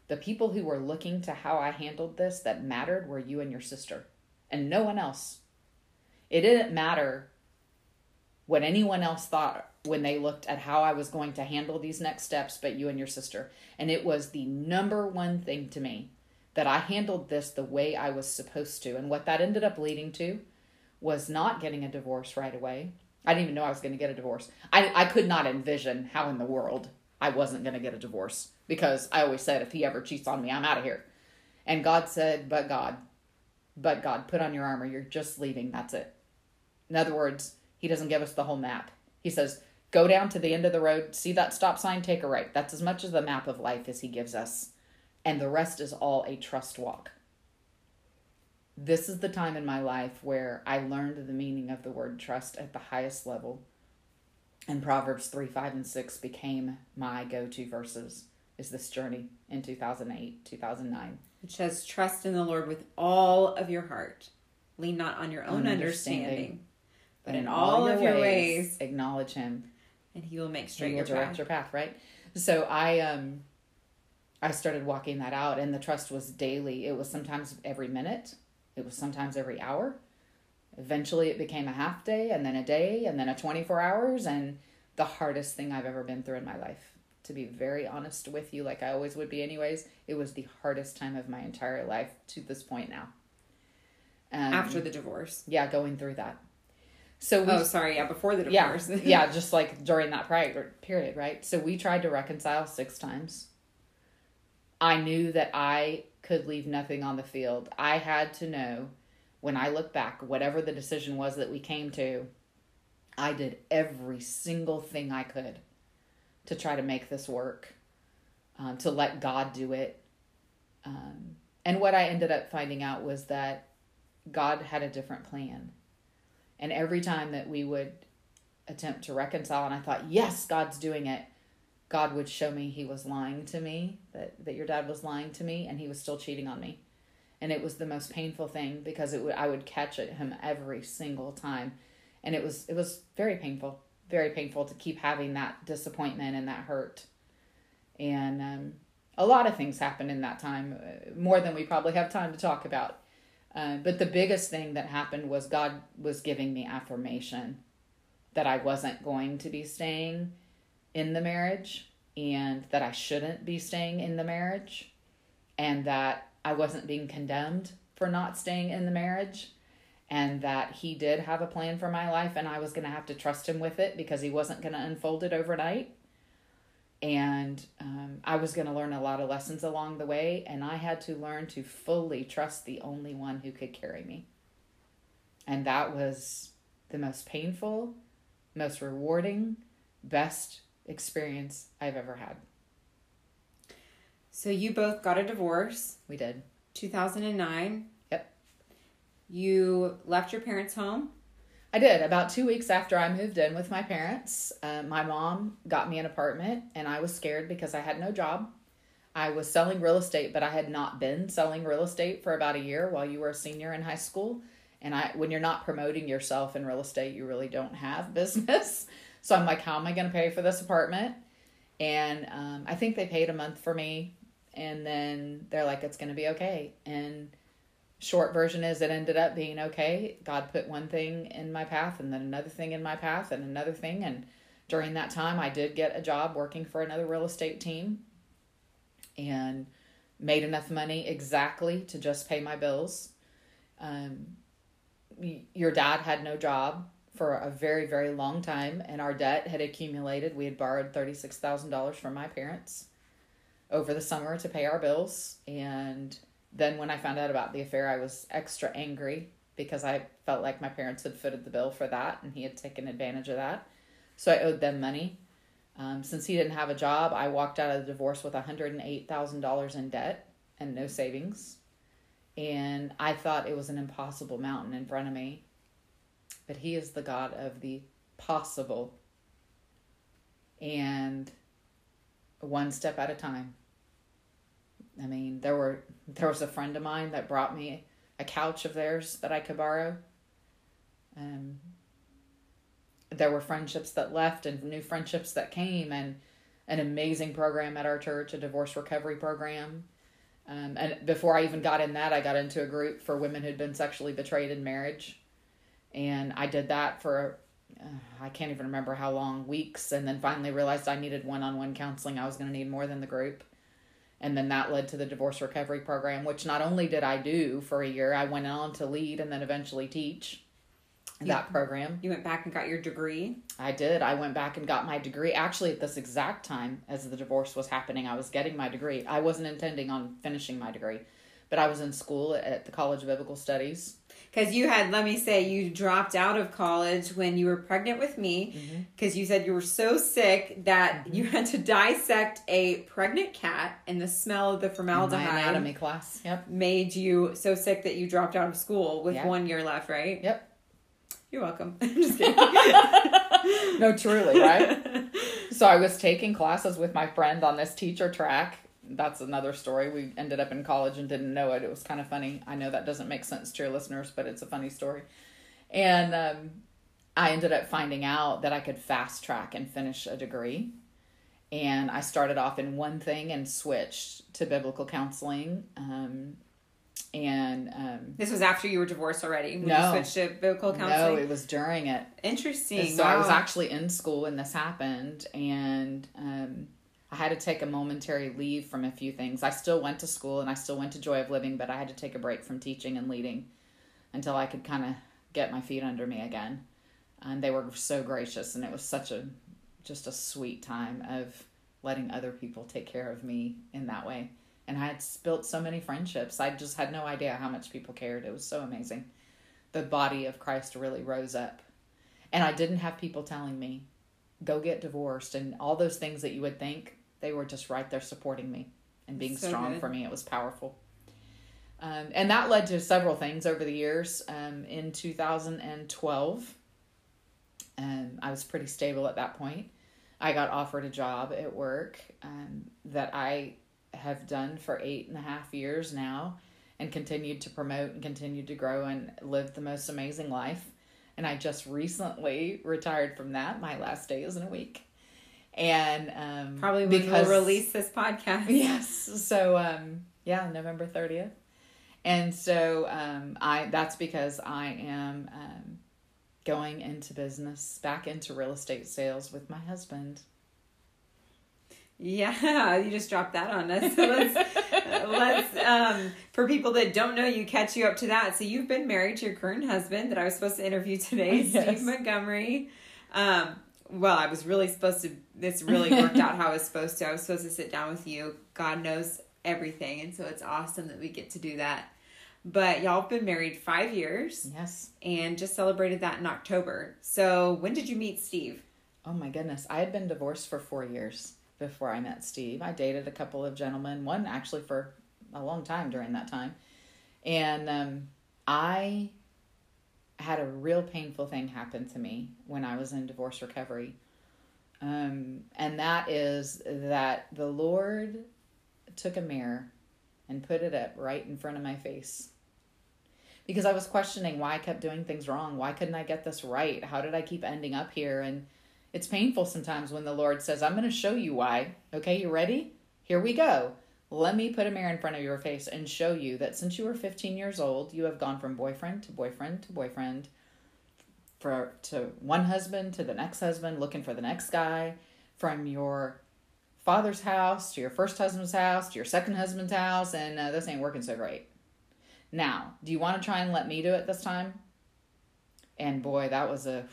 the people who were looking to how I handled this that mattered were you and your sister, and no one else. It didn't matter what anyone else thought when they looked at how I was going to handle these next steps, but you and your sister. And it was the number one thing to me that I handled this the way I was supposed to. And what that ended up leading to was not getting a divorce right away. I didn't even know I was going to get a divorce. I, I could not envision how in the world I wasn't going to get a divorce because I always said, if he ever cheats on me, I'm out of here. And God said, but God, but God, put on your armor. You're just leaving. That's it. In other words, he doesn't give us the whole map. He says, go down to the end of the road, see that stop sign, take a right. That's as much of the map of life as he gives us. And the rest is all a trust walk. this is the time in my life where I learned the meaning of the word trust at the highest level. And Proverbs 3, 5, and 6 became my go to verses. Is this journey in 2008, 2009? It says, Trust in the Lord with all of your heart. Lean not on your own understanding, understanding but in all, all of your ways, ways, acknowledge Him. And He will make straight he will your direct path. your path, right? So I um I started walking that out, and the trust was daily. It was sometimes every minute, it was sometimes every hour. Eventually, it became a half day, and then a day, and then a 24 hours, and the hardest thing I've ever been through in my life. To be very honest with you, like I always would be, anyways, it was the hardest time of my entire life to this point now. Um, After the divorce. Yeah, going through that. So we, oh, sorry, yeah, before the divorce. Yeah, yeah, just like during that prior period, right? So we tried to reconcile six times. I knew that I could leave nothing on the field. I had to know when I look back, whatever the decision was that we came to, I did every single thing I could to try to make this work, um, to let God do it. Um, and what I ended up finding out was that God had a different plan. And every time that we would attempt to reconcile, and I thought, yes, God's doing it, God would show me he was lying to me, that, that your dad was lying to me, and he was still cheating on me. And it was the most painful thing because it would, I would catch at him every single time. And it was it was very painful, very painful to keep having that disappointment and that hurt. And um, a lot of things happened in that time, uh, more than we probably have time to talk about. Uh, but the biggest thing that happened was God was giving me affirmation that I wasn't going to be staying in the marriage and that I shouldn't be staying in the marriage and that I wasn't being condemned for not staying in the marriage and that he did have a plan for my life and I was going to have to trust him with it because he wasn't going to unfold it overnight. And um, I was going to learn a lot of lessons along the way, and I had to learn to fully trust the only one who could carry me. And that was the most painful, most rewarding, best experience I've ever had. So you both got a divorce. We did. 2009. Yep. You left your parents' home. I did. About two weeks after I moved in with my parents, uh, my mom got me an apartment, and I was scared because I had no job. I was selling real estate, but I had not been selling real estate for about a year while you were a senior in high school. And I, when you're not promoting yourself in real estate, you really don't have business. So I'm like, how am I going to pay for this apartment? And um, I think they paid a month for me. And then they're like, it's going to be okay. And short version is it ended up being okay. God put one thing in my path and then another thing in my path and another thing. And during that time, I did get a job working for another real estate team and made enough money exactly to just pay my bills. Um, your dad had no job for a very, very long time, and our debt had accumulated. We had borrowed $36,000 from my parents over the summer to pay our bills. And then when I found out about the affair, I was extra angry because I felt like my parents had footed the bill for that and he had taken advantage of that. So I owed them money. Um, since he didn't have a job, I walked out of the divorce with $108,000 in debt and no savings. And I thought it was an impossible mountain in front of me but He is the God of the possible. And one step at a time. I mean, there were there was a friend of mine that brought me a couch of theirs that I could borrow. Um, there were friendships that left and new friendships that came, and an amazing program at our church, a divorce recovery program. Um, and before I even got in that, I got into a group for women who'd been sexually betrayed in marriage and I did that for uh, I can't even remember how long weeks, and then finally realized I needed one-on-one counseling. I was going to need more than the group, and then that led to the divorce recovery program, which not only did I do for a year, I went on to lead and then eventually teach that program. You went back and got your degree. I did. I went back and got my degree. Actually, at this exact time as the divorce was happening, I was getting my degree. I wasn't intending on finishing my degree, but I was in school at the College of Biblical Studies. Because you had, let me say, you dropped out of college when you were pregnant with me mm-hmm. because you said you were so sick that mm-hmm. you had to dissect a pregnant cat and the smell of the My formaldehyde anatomy class. Yep. made you so sick that you dropped out of school with Yeah. one year left, right? Yep. You're welcome. I'm just kidding. No, truly, right? so I was taking classes with my friend on this teacher track. That's another story. We ended up in college and didn't know it. It was kind of funny. I know that doesn't make sense to your listeners, but it's a funny story. And um, I ended up finding out that I could fast track and finish a degree. And I started off in one thing and switched to biblical counseling. Um, and um, This was after you were divorced already. When No. you switched to biblical counseling. no, it was during it. Interesting. So I was actually in school when this happened, and um, I had to take a momentary leave from a few things. I still went to school and I still went to Joy of Living, but I had to take a break from teaching and leading until I could kind of get my feet under me again. And they were so gracious, and it was such a just a sweet time of letting other people take care of me in that way. And I had built so many friendships. I just had no idea how much people cared. It was so amazing. The body of Christ really rose up. And I didn't have people telling me, go get divorced and all those things that you would think. They were just right there supporting me and being So strong good. for me. It was powerful. Um, and that led to several things over the years. Um, in 2012, um, I was pretty stable at that point. I got offered a job at work um, that I have done for eight and a half years now and continued to promote and continued to grow and live the most amazing life. And I just recently retired from that. My last day is in a week. And um, Probably when we'll release this podcast. Yes. So um yeah, November 30th. And so um I that's because I am um going into business, back into real estate sales with my husband. Yeah, you just dropped that on us. So let's let's um for people that don't know you, catch you up to that. So you've been married to your current husband that I was supposed to interview today, Yes. Steve Montgomery. Um well, I was really supposed to this really worked out how I was supposed to. I was supposed to sit down with you. God knows everything, and so it's awesome that we get to do that. But y'all have been married five years Yes. and just celebrated that in October. So when did you meet Steve? Oh my goodness. I had been divorced for 4 years before I met Steve. I dated a couple of gentlemen, one actually for a long time during that time. And um I had a real painful thing happen to me when I was in divorce recovery. Um, and that is that the Lord took a mirror and put it up right in front of my face. Because I was questioning why I kept doing things wrong. Why couldn't I get this right? How did I keep ending up here? And it's painful sometimes when the Lord says, I'm going to show you why. Okay, you ready? Here we go. Let me put a mirror in front of your face and show you that since you were 15 years old, you have gone from boyfriend to boyfriend to boyfriend, for to one husband to the next husband, looking for the next guy, from your father's house to your first husband's house to your second husband's house, and uh, this ain't working so great. Now, do you want to try and let me do it this time? And boy, that was a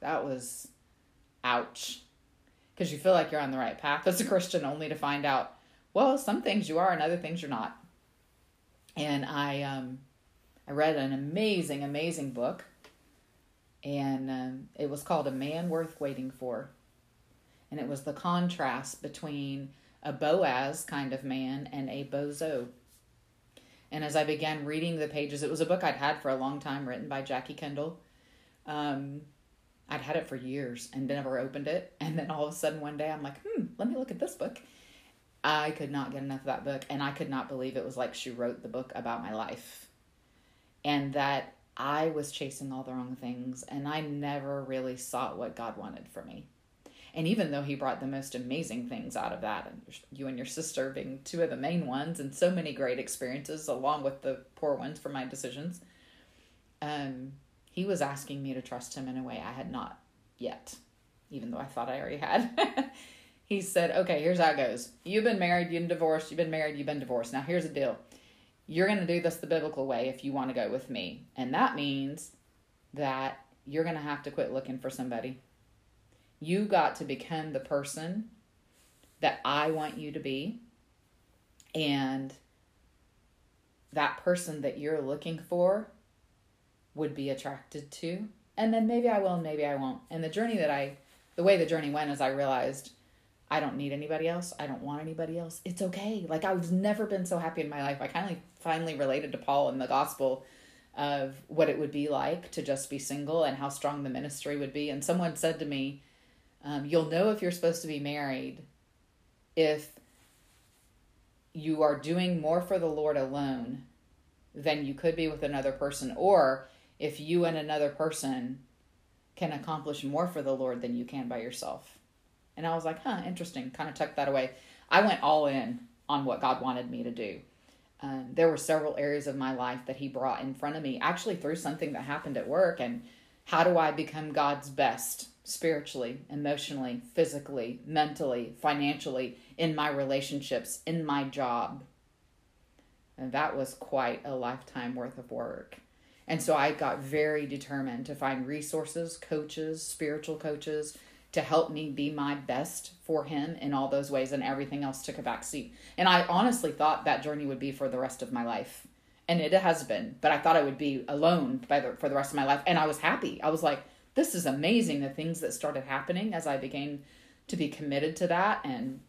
that was ouch. Because you feel like you're on the right path as a Christian, only to find out, well, some things you are and other things you're not. And I um, I read an amazing, amazing book, and um, it was called A Man Worth Waiting For. And it was the contrast between a Boaz kind of man and a bozo. And as I began reading the pages, it was a book I'd had for a long time, written by Jackie Kendall. Um, I'd had it for years and never opened it. And then all of a sudden one day I'm like, hmm, let me look at this book. I could not get enough of that book. And I could not believe it was like she wrote the book about my life. And that I was chasing all the wrong things. And I never really sought what God wanted for me. And even though he brought the most amazing things out of that, and you and your sister being two of the main ones, and so many great experiences along with the poor ones for my decisions, um, he was asking me to trust him in a way I had not yet, even though I thought I already had. he said, Okay, here's how it goes. You've been married, you've been divorced, you've been married, you've been divorced. Now, here's the deal you're going to do this the biblical way if you want to go with me. And that means that you're going to have to quit looking for somebody. You got to become the person that I want you to be. And that person that you're looking for would be attracted to. And then maybe I will and maybe I won't. And the journey that I, the way the journey went is I realized I don't need anybody else. I don't want anybody else. It's okay. Like I've never been so happy in my life. I kind of finally related to Paul in the gospel of what it would be like to just be single and how strong the ministry would be. And someone said to me, um, You'll know if you're supposed to be married if you are doing more for the Lord alone than you could be with another person, or if you and another person can accomplish more for the Lord than you can by yourself. And I was like, huh, interesting. Kind of tucked that away. I went all in on what God wanted me to do. Um, there were several areas of my life that He brought in front of me, actually through something that happened at work. And how do I become God's best spiritually, emotionally, physically, mentally, financially, in my relationships, in my job? And that was quite a lifetime worth of work. And so I got very determined to find resources, coaches, spiritual coaches, to help me be my best for him in all those ways and everything else took a back seat and i honestly thought that journey would be for the rest of my life. And it has been but i thought i would be alone by the, for the rest of my life. And i was happy. I was like this is amazing the things that started happening as i began to be committed to that and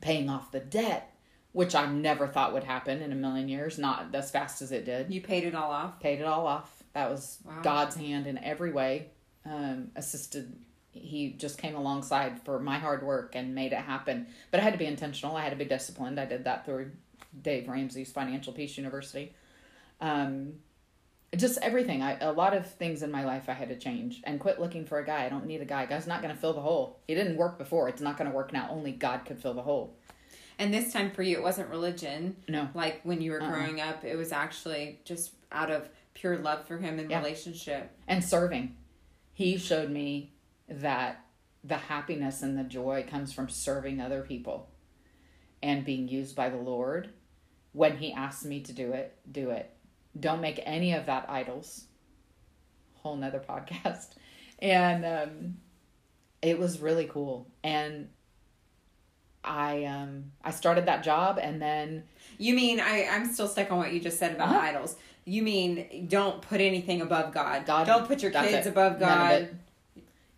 paying off the debt which i never thought would happen in a million years not as fast as it did. You paid it all off. paid it all off. That was Wow. god's hand in every way um, assisted he just came alongside for my hard work and made it happen. But I had to be intentional. I had to be disciplined. I did that through Dave Ramsey's Financial Peace University. Um, just everything. I, a lot of things in my life I had to change and quit looking for a guy. I don't need a guy. Guy's not going to fill the hole. He didn't work before. It's not going to work now. Only God could fill the hole. And this time for you, it wasn't religion. No. Like when you were Uh-uh. growing up, it was actually just out of pure love for him and Yeah. relationship. and serving. He showed me that the happiness and the joy comes from serving other people and being used by the Lord. When He asks me to do it, do it. Don't make any of that idols. Whole nother podcast. And um, it was really cool. And I um I started that job and then You mean I? I'm still stuck on what you just said about Uh-huh. idols. You mean don't put anything above God. God don't put your kids it. above God.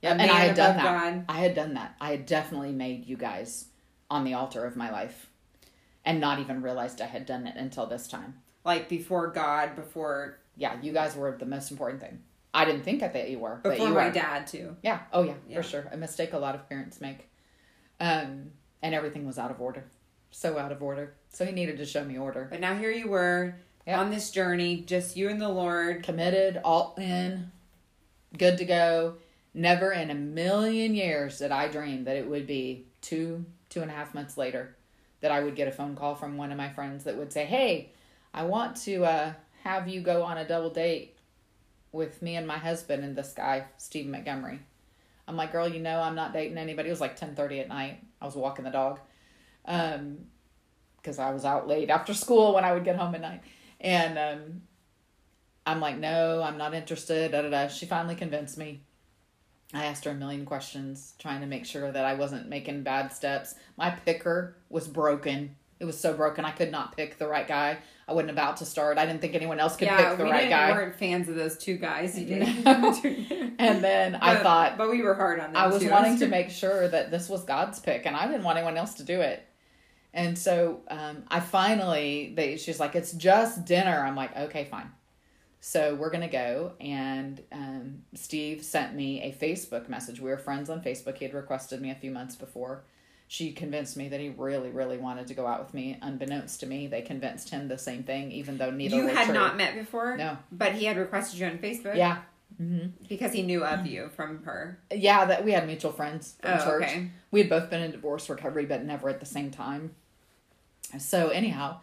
Yeah, and I had done that. God. I had done that. I had definitely made you guys on the altar of my life, and not even realized I had done it until this time. Like before God, before Yeah, you guys were the most important thing. I didn't think I thought you were, but before you my were. dad too. Yeah. Oh yeah, Yeah. for sure. A mistake a lot of parents make. Um, and everything was out of order, so out of order. So he needed to show me order. But now here you were Yeah. on this journey, just you and the Lord. committed, all in, good to go. Never in a million years did I dream that it would be two, two and a half months later that I would get a phone call from one of my friends that would say, Hey, I want to uh, have you go on a double date with me and my husband and this guy, Steve Montgomery. I'm like, girl, you know I'm not dating anybody. It was like 10:30 at night. I was walking the dog. Um because I was out late after school when I would get home at night. And um I'm like, no, I'm not interested. Da, da, da. She finally convinced me. I asked her a million questions, trying to make sure that I wasn't making bad steps. My picker was broken. It was so broken, I could not pick the right guy. I wasn't about to start. I didn't think anyone else could yeah, pick the we right didn't, guy. We weren't fans of those two guys you did. And then I thought, but we were hard on them. I was too. wanting to make sure that this was God's pick, and I didn't want anyone else to do it. And so um, I finally, they, she's like, "It's just dinner." I'm like, "Okay, fine." So we're gonna go, and um, Steve sent me a Facebook message. We were friends on Facebook. He had requested me a few months before. She convinced me that he really, really wanted to go out with me. Unbeknownst to me, they convinced him the same thing, even though neither You had true. not met before, No. but he had requested you on Facebook. Yeah, hmm because he knew of you from her. yeah. That we had mutual friends from Oh, church. okay. we had both been in divorce recovery but never at the same time so anyhow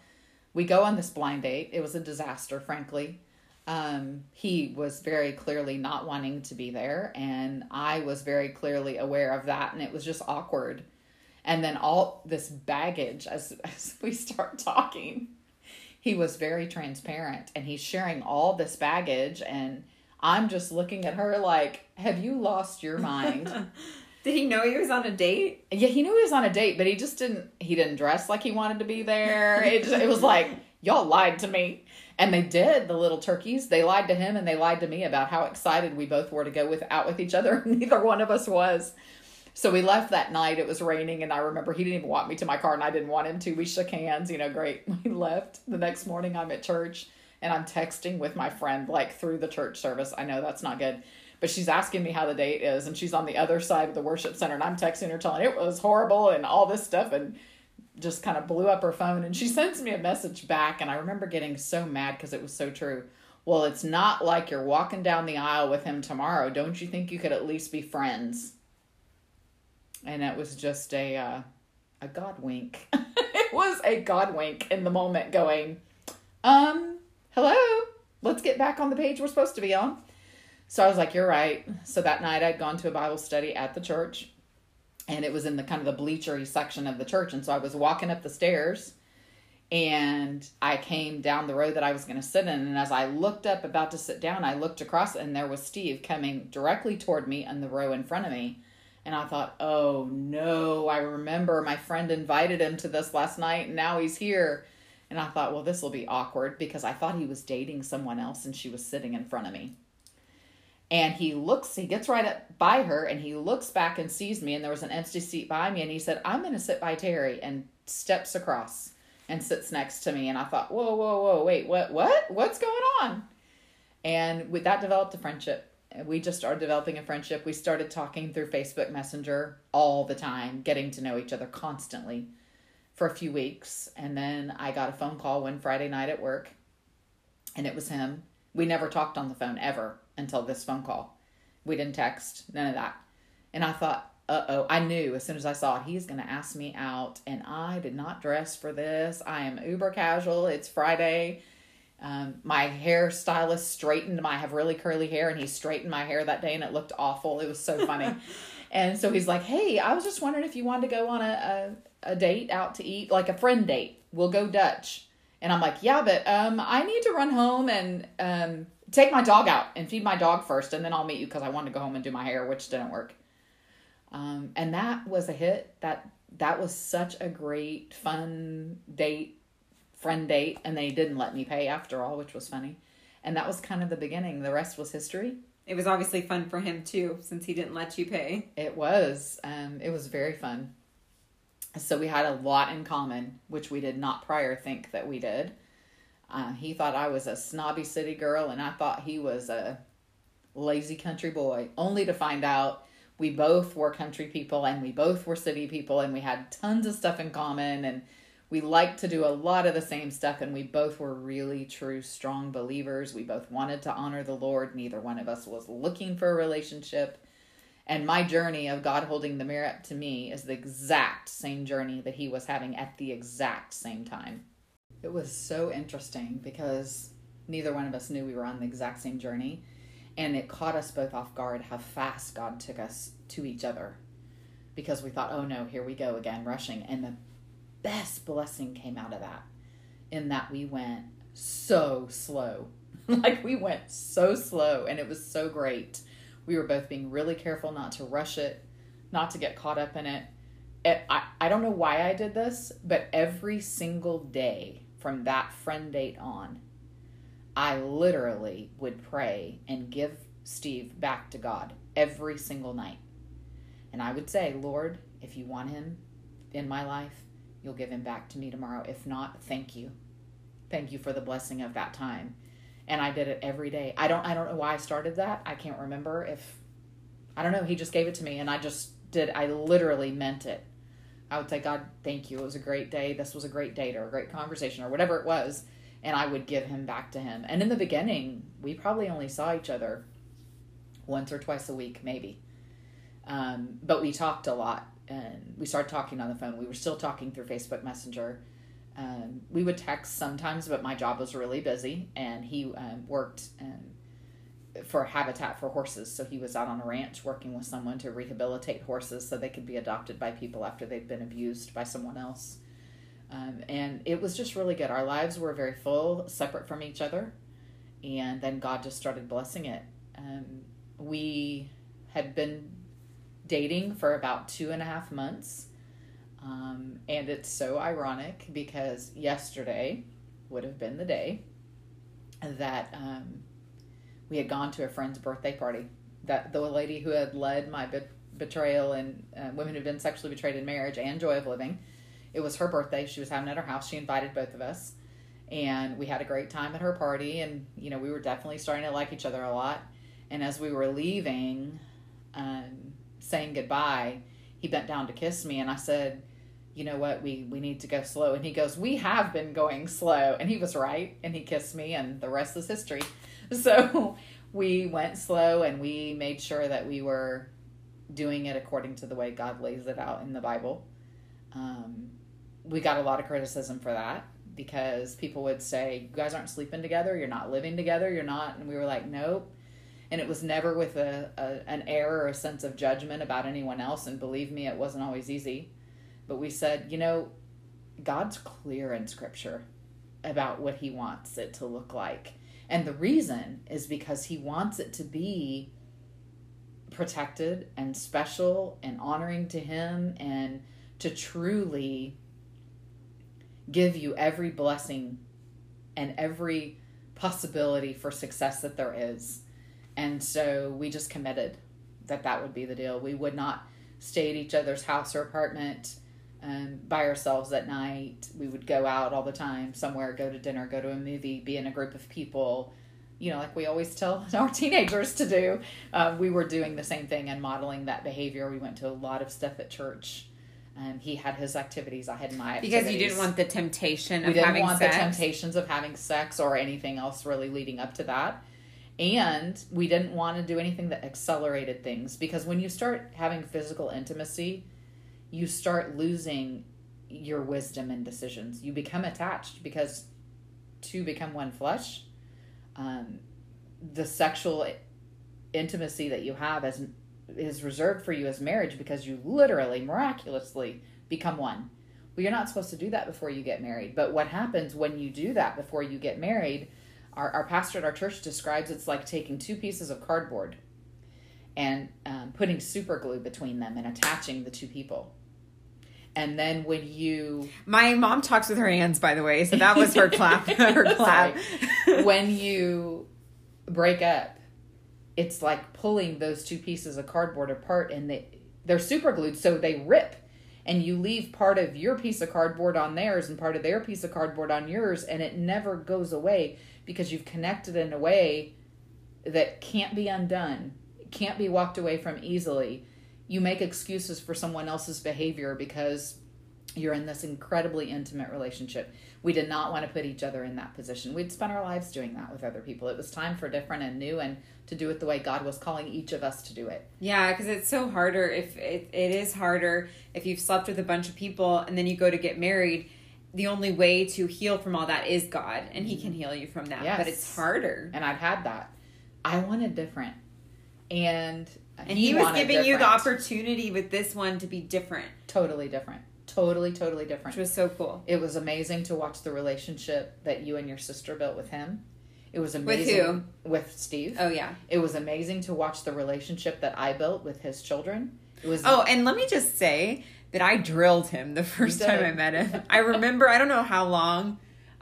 we go on this blind date it was a disaster frankly um, he was very clearly not wanting to be there and i was very clearly aware of that and it was just awkward and then all this baggage as, as we start talking he was very transparent and he's sharing all this baggage and i'm just looking at her like have you lost your mind Did he know he was on a date? yeah, he knew he was on a date, but he just didn't. He didn't dress like he wanted to be there. It just, it was like y'all lied to me. And they did, the little turkeys. They lied to him and they lied to me about how excited we both were to go with out with each other. Neither one of us was. So we left that night. It was raining, and I remember he didn't even want me to my car, and I didn't want him to. We shook hands, you know, great. We left. The next morning, I'm at church, and I'm texting with my friend, like through the church service. I know that's not good, but she's asking me how the date is, and she's on the other side of the worship center, and I'm texting her, telling it was horrible and all this stuff, and just kind of blew up her phone. And she sends me a message back, and I remember getting so mad because it was so true. Well, it's not like you're walking down the aisle with him tomorrow. Don't you think you could at least be friends? and it was just a uh, a god wink. it was a god wink in the moment, going, um, hello, let's get back on the page we're supposed to be on. So I was like, you're right. So that night I'd gone to a Bible study at the church, and it was in the kind of the bleachery section of the church, and so I was walking up the stairs. And I came down the road that I was going to sit in. And as I looked up, about to sit down, I looked across, and there was Steve coming directly toward me in the row in front of me and I thought, oh no, I remember my friend invited him to this last night and now he's here. And I thought, well, this will be awkward because I thought he was dating someone else and she was sitting in front of me. And he looks, he gets right up by her and he looks back and sees me. And there was an empty seat by me. And he said, I'm going to sit by Terry and steps across and sits next to me. And I thought, whoa, whoa, whoa, wait, what, what, what's going on? And with that developed a friendship we just started developing a friendship. We started talking through Facebook Messenger all the time, getting to know each other constantly for a few weeks. And then I got a phone call one Friday night at work, and it was him. We never talked on the phone ever until this phone call. We didn't text, none of that. And I thought, uh oh, I knew as soon as I saw it, he's going to ask me out. And I did not dress for this. I am uber casual. It's Friday um, my hairstylist straightened my I have really curly hair and he straightened my hair that day and it looked awful. It was so funny. and so he's like, Hey, I was just wondering if you wanted to go on a, a, a date out to eat, like a friend date. We'll go Dutch. And I'm like, Yeah, but um I need to run home and um take my dog out and feed my dog first and then I'll meet you because I wanted to go home and do my hair, which didn't work. Um and that was a hit. That that was such a great fun date friend date and they didn't let me pay after all, which was funny. And that was kind of the beginning. The rest was history. It was obviously fun for him too, since he didn't let you pay. It was. Um, it was very fun. So we had a lot in common, which we did not prior think that we did. Uh, he thought I was a snobby city girl, and I thought he was a lazy country boy, only to find out we both were country people and we both were city people, and we had tons of stuff in common. And we liked to do a lot of the same stuff and we both were really true strong believers. We both wanted to honor the lord. Neither one of us was looking for a relationship. And my journey of god holding the mirror up to me is the exact same journey that he was having at the exact same time it was so interesting because neither one of us knew we were on the exact same journey and it caught us both off guard how fast god took us to each other because we thought oh no here we go again rushing and the best blessing came out of that in that we went so slow. like we went so slow and it was so great. We were both being really careful not to rush it, not to get caught up in it. it I, I don't know why I did this, but every single day from that friend date on, I literally would pray and give Steve back to God every single night. And I would say, Lord, if you want him in my life, You'll give him back to me tomorrow. If not, thank you. Thank you for the blessing of that time. And I did it every day. I don't I don't know why I started that. I can't remember if I don't know, he just gave it to me and I just did I literally meant it. I would say, God, thank you. It was a great day. This was a great date or a great conversation or whatever it was. And I would give him back to him. And in the beginning, we probably only saw each other once or twice a week, maybe. Um, but we talked a lot and we started talking on the phone. We were still talking through Facebook Messenger. Um, we would text sometimes, but my job was really busy, and he um, worked for Habitat for Horses. So he was out on a ranch working with someone to rehabilitate horses so they could be adopted by people after they'd been abused by someone else. Um, and it was just really good. Our lives were very full, separate from each other, and then God just started blessing it. Um, we had been dating for about two and a half months. Um, and it's so ironic because yesterday would have been the day that um, we had gone to a friend's birthday party. That the lady who had led my be- betrayal and uh, women who've been sexually betrayed in marriage and joy of living. It was her birthday. She was having it at her house. She invited both of us, and we had a great time at her party. And you know, we were definitely starting to like each other a lot. And as we were leaving, um, saying goodbye, he bent down to kiss me, and I said, "You know what? We we need to go slow." And he goes, "We have been going slow," and he was right. And he kissed me, and the rest is history. So we went slow, and we made sure that we were doing it according to the way God lays it out in the Bible. Um, we got a lot of criticism for that because people would say, "You guys aren't sleeping together. You're not living together. You're not." And we were like, "Nope." And it was never with a, a an error or a sense of judgment about anyone else. And believe me, it wasn't always easy. But we said, you know, God's clear in Scripture about what He wants it to look like. And the reason is because He wants it to be protected and special and honoring to Him and to truly give you every blessing and every possibility for success that there is. And so we just committed that that would be the deal. We would not stay at each other's house or apartment um, by ourselves at night. We would go out all the time, somewhere, go to dinner, go to a movie, be in a group of people. You know, like we always tell our teenagers to do. Uh, we were doing the same thing and modeling that behavior. We went to a lot of stuff at church. Um, he had his activities. I had my activities. because you didn't want the temptation of having sex. we didn't want the temptations of having sex or anything else really leading up to that and we didn't want to do anything that accelerated things because when you start having physical intimacy you start losing your wisdom and decisions. You become attached because two become one flesh. Um, the sexual intimacy that you have as is reserved for you as marriage because you literally miraculously become one. Well you're not supposed to do that before you get married. But what happens when you do that before you get married our, our pastor at our church describes it's like taking two pieces of cardboard and um, putting super glue between them and attaching the two people and then when you My mom talks with her hands, by the way, so that was her clap. Her clap. when you break up it's like pulling those two pieces of cardboard apart and they they're super glued so they rip and you leave part of your piece of cardboard on theirs and part of their piece of cardboard on yours and it never goes away because you've connected in a way that can't be undone can't be walked away from easily you make excuses for someone else's behavior because you're in this incredibly intimate relationship. We did not want to put each other in that position. We'd spent our lives doing that with other people. It was time for different and new and to do it the way God was calling each of us to do it. Yeah, because it's so harder if it, it is harder if you've slept with a bunch of people and then you go to get married. The only way to heal from all that is God, and He can mm-hmm. heal you from that. Yes. But it's harder. And I've had that. I wanted different. And And He, was wanted giving you the opportunity with this one to be different, totally different. Totally, totally different. which was so cool. It was amazing to watch the relationship that you and your sister built with him. It was amazing. With who? with Steve. Oh yeah. It was amazing to watch the relationship that I built with his children. It was Oh, and let me just say that I drilled him the first time I met him. I remember, I don't know how long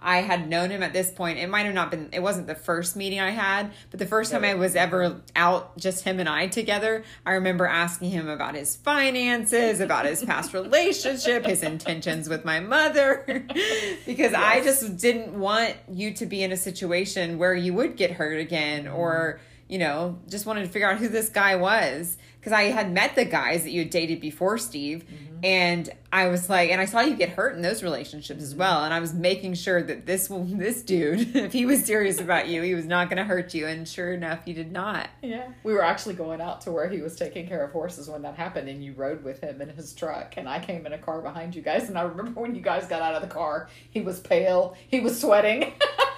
I had known him at this point. It might have not been, it wasn't the first meeting I had, but the first time I was ever out, just him and I together, I remember asking him about his finances, about his past relationship, his intentions with my mother, because I just didn't want you to be in a situation where you would get hurt again or you know, just wanted to figure out who this guy was because I had met the guys that you had dated before Steve, mm-hmm. and I was like, and I saw you get hurt in those relationships as well, and I was making sure that this this dude, if he was serious about you, he was not going to hurt you, and sure enough, he did not. Yeah. We were actually going out to where he was taking care of horses when that happened, and you rode with him in his truck, and I came in a car behind you guys. And I remember when you guys got out of the car, he was pale, he was sweating.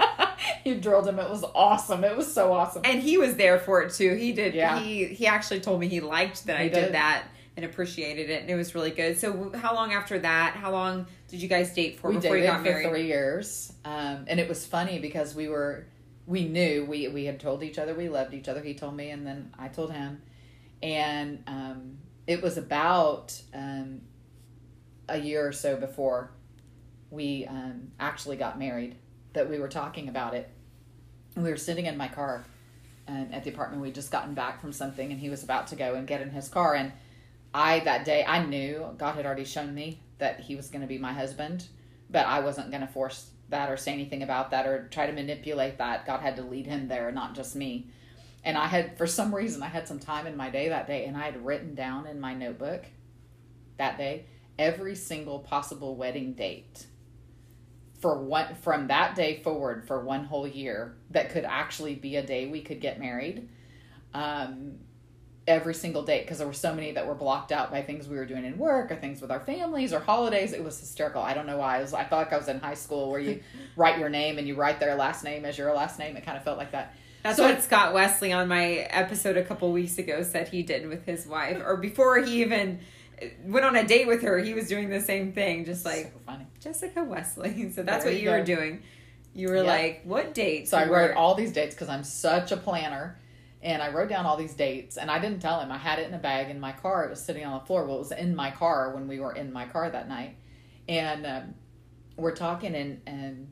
you drilled him. It was awesome. It was so awesome. And he was there for it too. He did. Yeah. He he actually told me he liked that I did. did. that and appreciated it, and it was really good. So, how long after that? How long did you guys date for we before dated you got for three years, um, and it was funny because we were we knew we we had told each other we loved each other. He told me, and then I told him, and um, it was about um, a year or so before we um, actually got married that we were talking about it, we were sitting in my car at the apartment. We'd just gotten back from something, and he was about to go and get in his car. And I, that day, I knew God had already shown me that he was going to be my husband, but I wasn't going to force that or say anything about that or try to manipulate that. God had to lead him there, not just me. And I had, for some reason, I had some time in my day that day, and I had written down in my notebook that day every single possible wedding date for one from that day forward for one whole year that could actually be a day we could get married um, every single date because there were so many that were blocked out by things we were doing in work or things with our families or holidays. It was hysterical. I don't know why. I was i felt like i was in high school where you write your name and you write their last name as your last name. It kind of felt like that. That's so what Scott Wesley on my episode a couple weeks ago said he did with his wife, or before he even went on a date with her, he was doing the same thing, just like so funny. Jessica Wesley. So that's There what you you were doing. You were Yeah. like, what dates? So I wrote all these dates because I'm such a planner. And I wrote down all these dates and I didn't tell him. I had it in a bag in my car. It was sitting on the floor. Well, it was in my car when we were in my car that night. And um, we're talking, and, and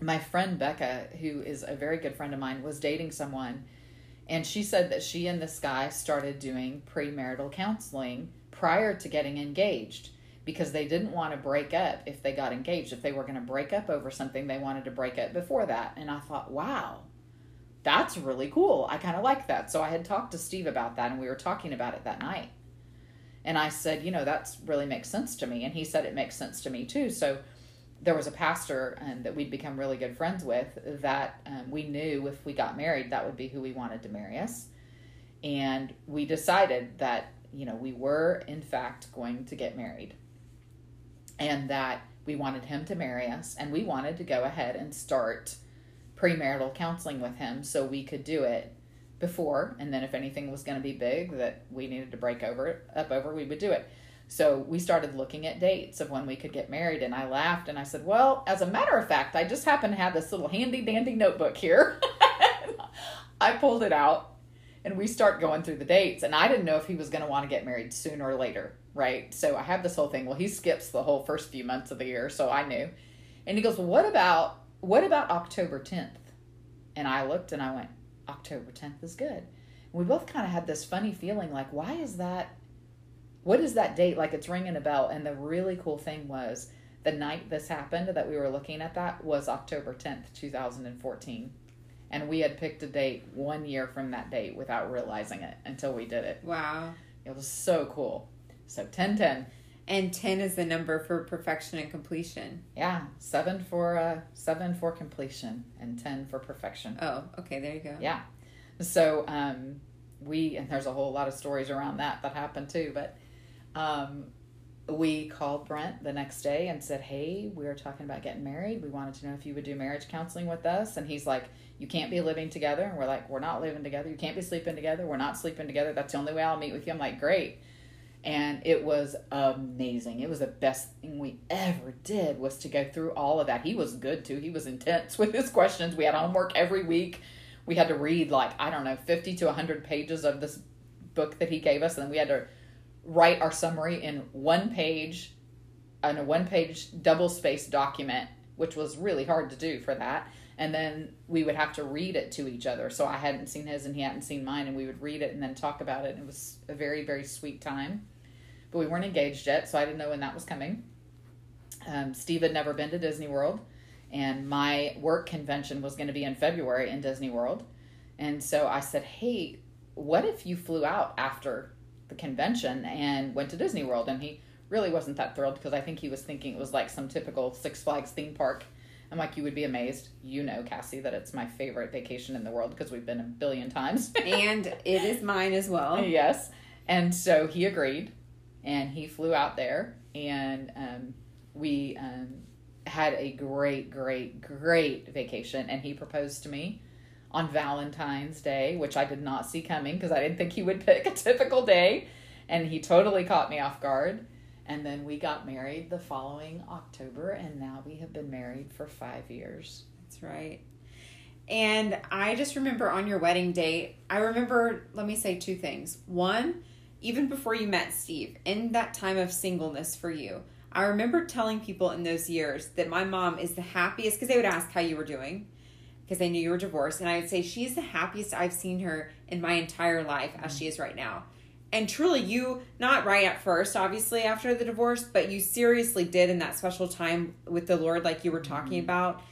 my friend Becca, who is a very good friend of mine, was dating someone. And she said that she and this guy started doing premarital counseling prior to getting engaged because they didn't want to break up if they got engaged. If they were going to break up over something, they wanted to break up before that. And I thought, wow, that's really cool. I kind of like that. So I had talked to Steve about that and we were talking about it that night. And I said, you know, that's really makes sense to me. And he said it makes sense to me too. So there was a pastor um, that we'd become really good friends with that um, we knew if we got married, that would be who we wanted to marry us. And we decided that, you know, we were in fact going to get married. And that we wanted him to marry us and we wanted to go ahead and start premarital counseling with him so we could do it before. And then if anything was going to be big that we needed to break over up over we would do it. So we started looking at dates of when we could get married and i laughed and i said well as a matter of fact i just happen to have this little handy dandy notebook here. I pulled it out and we start going through the dates and i didn't know if he was going to want to get married sooner or later right? So i have this whole thing well he skips the whole first few months of the year so i knew. And he goes well what about what about october 10th and i looked and i went october 10th is good. And we both kind of had this funny feeling like why is that what is that date? Like it's ringing a bell. And the really cool thing was the night this happened that we were looking at that was october 10th 2014 and we had picked a date one year from that date without realizing it until we did it wow. it was so cool so 10 10 And 10 is the number for perfection and completion. yeah seven for uh seven for completion and 10 for perfection Oh, okay, there you go. Yeah. So um, we and there's a whole lot of stories around that that happened too. But um, we called Brent the next day and said, "Hey, we were talking about getting married. We wanted to know if you would do marriage counseling with us." And he's like, "You can't be living together." And we're like, "We're not living together. You can't be sleeping together. We're not sleeping together. That's the only way I'll meet with you." I'm like, "Great." And it was amazing. It was the best thing we ever did was to go through all of that. He was good too. He was intense with his questions. We had homework every week we had to read like i don't know 50 to 100 pages of this book that he gave us and then we had to write our summary in one page in a one page double spaced document which was really hard to do for that and then we would have to read it to each other so i hadn't seen his and he hadn't seen mine and we would read it and then talk about it and it was a very very sweet time but we weren't engaged yet so i didn't know when that was coming um, steve had never been to disney world and my work convention was going to be in February in Disney World. And so I said, "Hey, what if you flew out after the convention and went to Disney World?" And he really wasn't that thrilled because I think he was thinking it was like some typical Six Flags theme park. I'm like, "You would be amazed. You know, Cassie, that it's my favorite vacation in the world because we've been a billion times." And it is mine as well. yes. And so he agreed and he flew out there and um, we um, had a great, great, great vacation. And he proposed to me on Valentine's Day, which I did not see coming because I didn't think he would pick a typical day. And he totally caught me off guard. And then we got married the following October, and now we have been married for five years. That's right. And I just remember on your wedding date, I remember, let me say two things. One, even before you met Steve, in that time of singleness for you, I remember telling people in those years that my mom is the happiest because they would ask how you were doing. because they knew you were divorced. And I would say she's the happiest I've seen her in my entire life as Mm-hmm. she is right now. And truly, you, not right at first, obviously, after the divorce, but you seriously did in that special time with the Lord, like you were talking Mm-hmm. about,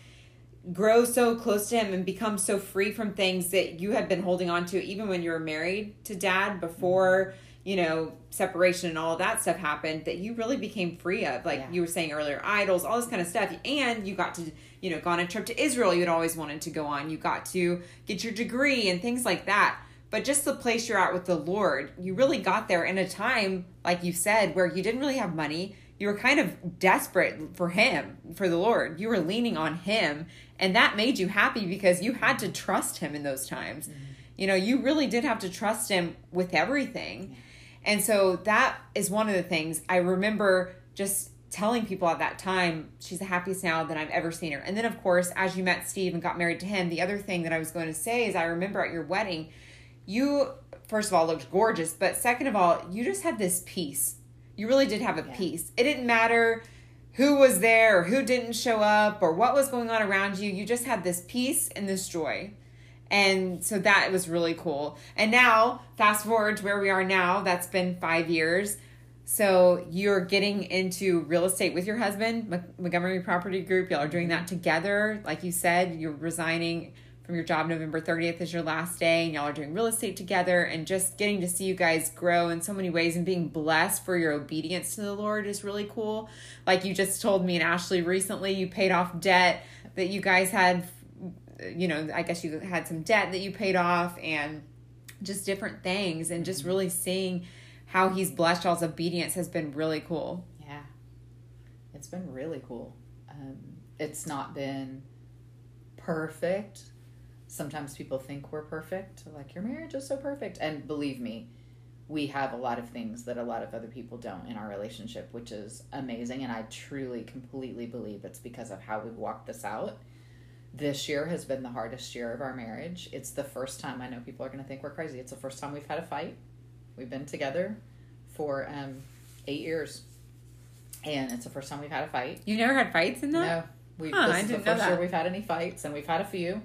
grow so close to Him and become so free from things that you had been holding on to, even when you were married to Dad before, you know, separation and all that stuff happened, that you really became free of. Like Yeah. you were saying earlier, idols, all this kind of stuff. And you got to, you know, go on a trip to Israel you had always wanted to go on. You got to get your degree and things like that. But just the place you're at with the Lord, you really got there in a time, like you said, where you didn't really have money. You were kind of desperate for Him, for the Lord. You were leaning on Him. And that made you happy because you had to trust Him in those times. Mm-hmm. You know, you really did have to trust Him with everything. And so that is one of the things I remember just telling people at that time, she's the happiest now that I've ever seen her. And then, of course, as you met Steve and got married to him, the other thing that I was going to say is I remember at your wedding, you, first of all, looked gorgeous, but second of all, you just had this peace. You really did have a Yeah. peace. It didn't matter who was there or who didn't show up or what was going on around you. You just had this peace and this joy. And so that was really cool. And now, fast forward to where we are now, that's been five years. So you're getting into real estate with your husband, Montgomery Property Group. Y'all are doing that together. Like you said, you're resigning from your job November 30th is your last day, and y'all are doing real estate together. And just getting to see you guys grow in so many ways and being blessed for your obedience to the Lord is really cool. Like you just told me and Ashley recently, you paid off debt that you guys had you know, I guess you had some debt that you paid off and just different things and just really seeing how he's blessed y'all's obedience has been really cool. Yeah. It's been really cool. Um, it's not been perfect. Sometimes people think we're perfect, like your marriage is so perfect. And believe me, we have a lot of things that a lot of other people don't in our relationship, which is amazing. And I truly, completely believe it's because of how we've walked this out. This year has been the hardest year of our marriage. It's the first time I know people are going to think we're crazy. It's the first time we've had a fight. We've been together for um, eight years, and it's the first time we've had a fight. You never had fights in that? No, we. Huh, this I is the first year we've had any fights, and we've had a few.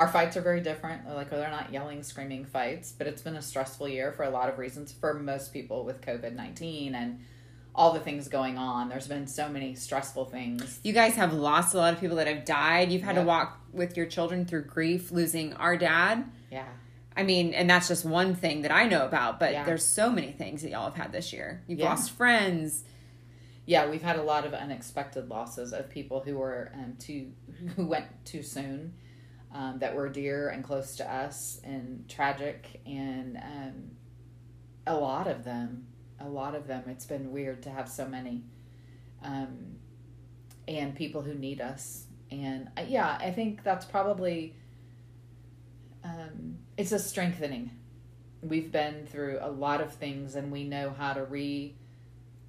Our fights are very different. Like they're not yelling, screaming fights, but it's been a stressful year for a lot of reasons for most people with COVID nineteen and all the things going on. There's been so many stressful things. You guys have lost a lot of people that have died. You've had to walk with your children through grief, losing our dad. Yeah, I mean, and that's just one thing that I know about, but Yeah. there's so many things that y'all have had this year. You've Yeah. lost friends. yeah, we've had a lot of unexpected losses of people who were um, too who went too soon, um, that were dear and close to us and tragic, and um, a lot of them, a lot of them. It's been weird to have so many, um, and people who need us, and uh, yeah, I think that's probably. Um, it's a strengthening. We've been through a lot of things, and we know how to re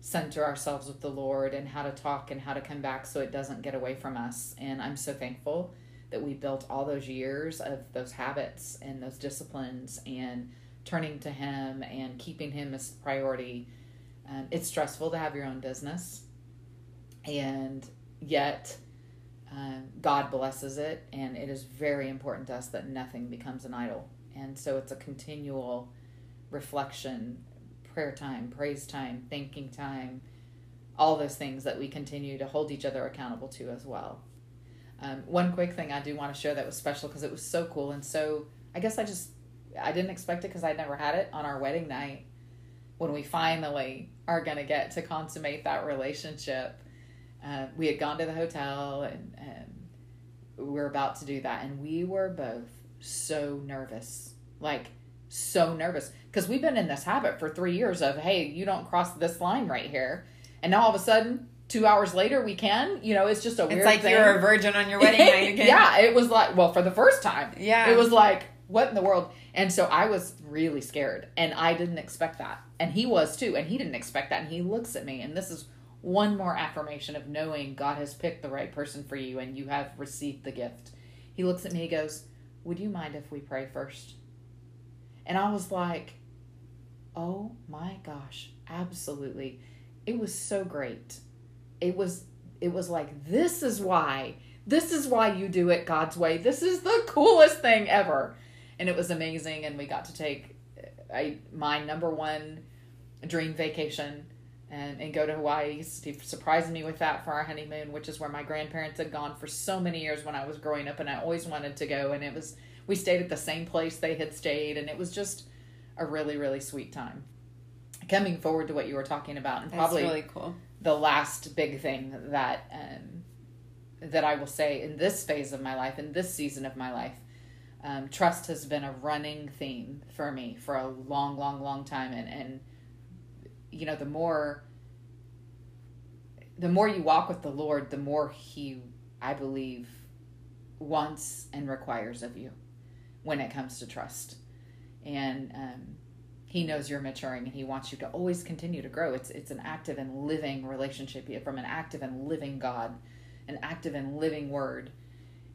center ourselves with the Lord and how to talk and how to come back so it doesn't get away from us. And I'm so thankful that we built all those years of those habits and those disciplines and turning to Him and keeping Him as priority. Um, it's stressful to have your own business, and yet um, God blesses it, and it is very important to us that nothing becomes an idol. And so it's a continual reflection prayer time, praise time, thanking time, all those things that we continue to hold each other accountable to as well. Um, one quick thing I do want to share that was special because it was so cool and so I guess I just I didn't expect it because I'd never had it on our wedding night when we finally are going to get to consummate that relationship. Uh, we had gone to the hotel and, and we we're about to do that and we were both so nervous like so nervous because we've been in this habit for three years of hey you don't cross this line right here and now all of a sudden two hours later we can you know it's just a weird It's like thing. you're a virgin on your wedding night again. yeah it was like well for the first time. Yeah. it was like what in the world? And so i was really scared and i didn't expect that. And he was too and he didn't expect that and he looks at me and this is one more affirmation of knowing god has picked the right person for you and you have received the gift. He looks at me he goes would you mind if we pray first? And i was like oh my gosh absolutely. It was so great it was it was like this is why This is why you do it God's way. This is the coolest thing ever. And it was amazing. And we got to take uh, I, my number one dream vacation and, and go to Hawaii. Steve surprised me with that for our honeymoon, which is where my grandparents had gone for so many years when I was growing up, and I always wanted to go. And it was we stayed at the same place they had stayed, and it was just a really really sweet time. Coming forward to what you were talking about, and That's probably really cool. The last big thing that um, that I will say in this phase of my life, in this season of my life, um, trust has been a running theme for me for a long, long, long time, and and you know the more the more you walk with the Lord, the more He, I believe, wants and requires of you when it comes to trust, and um, He knows you're maturing, and He wants you to always continue to grow. It's it's an active and living relationship from an active and living God, an active and living Word,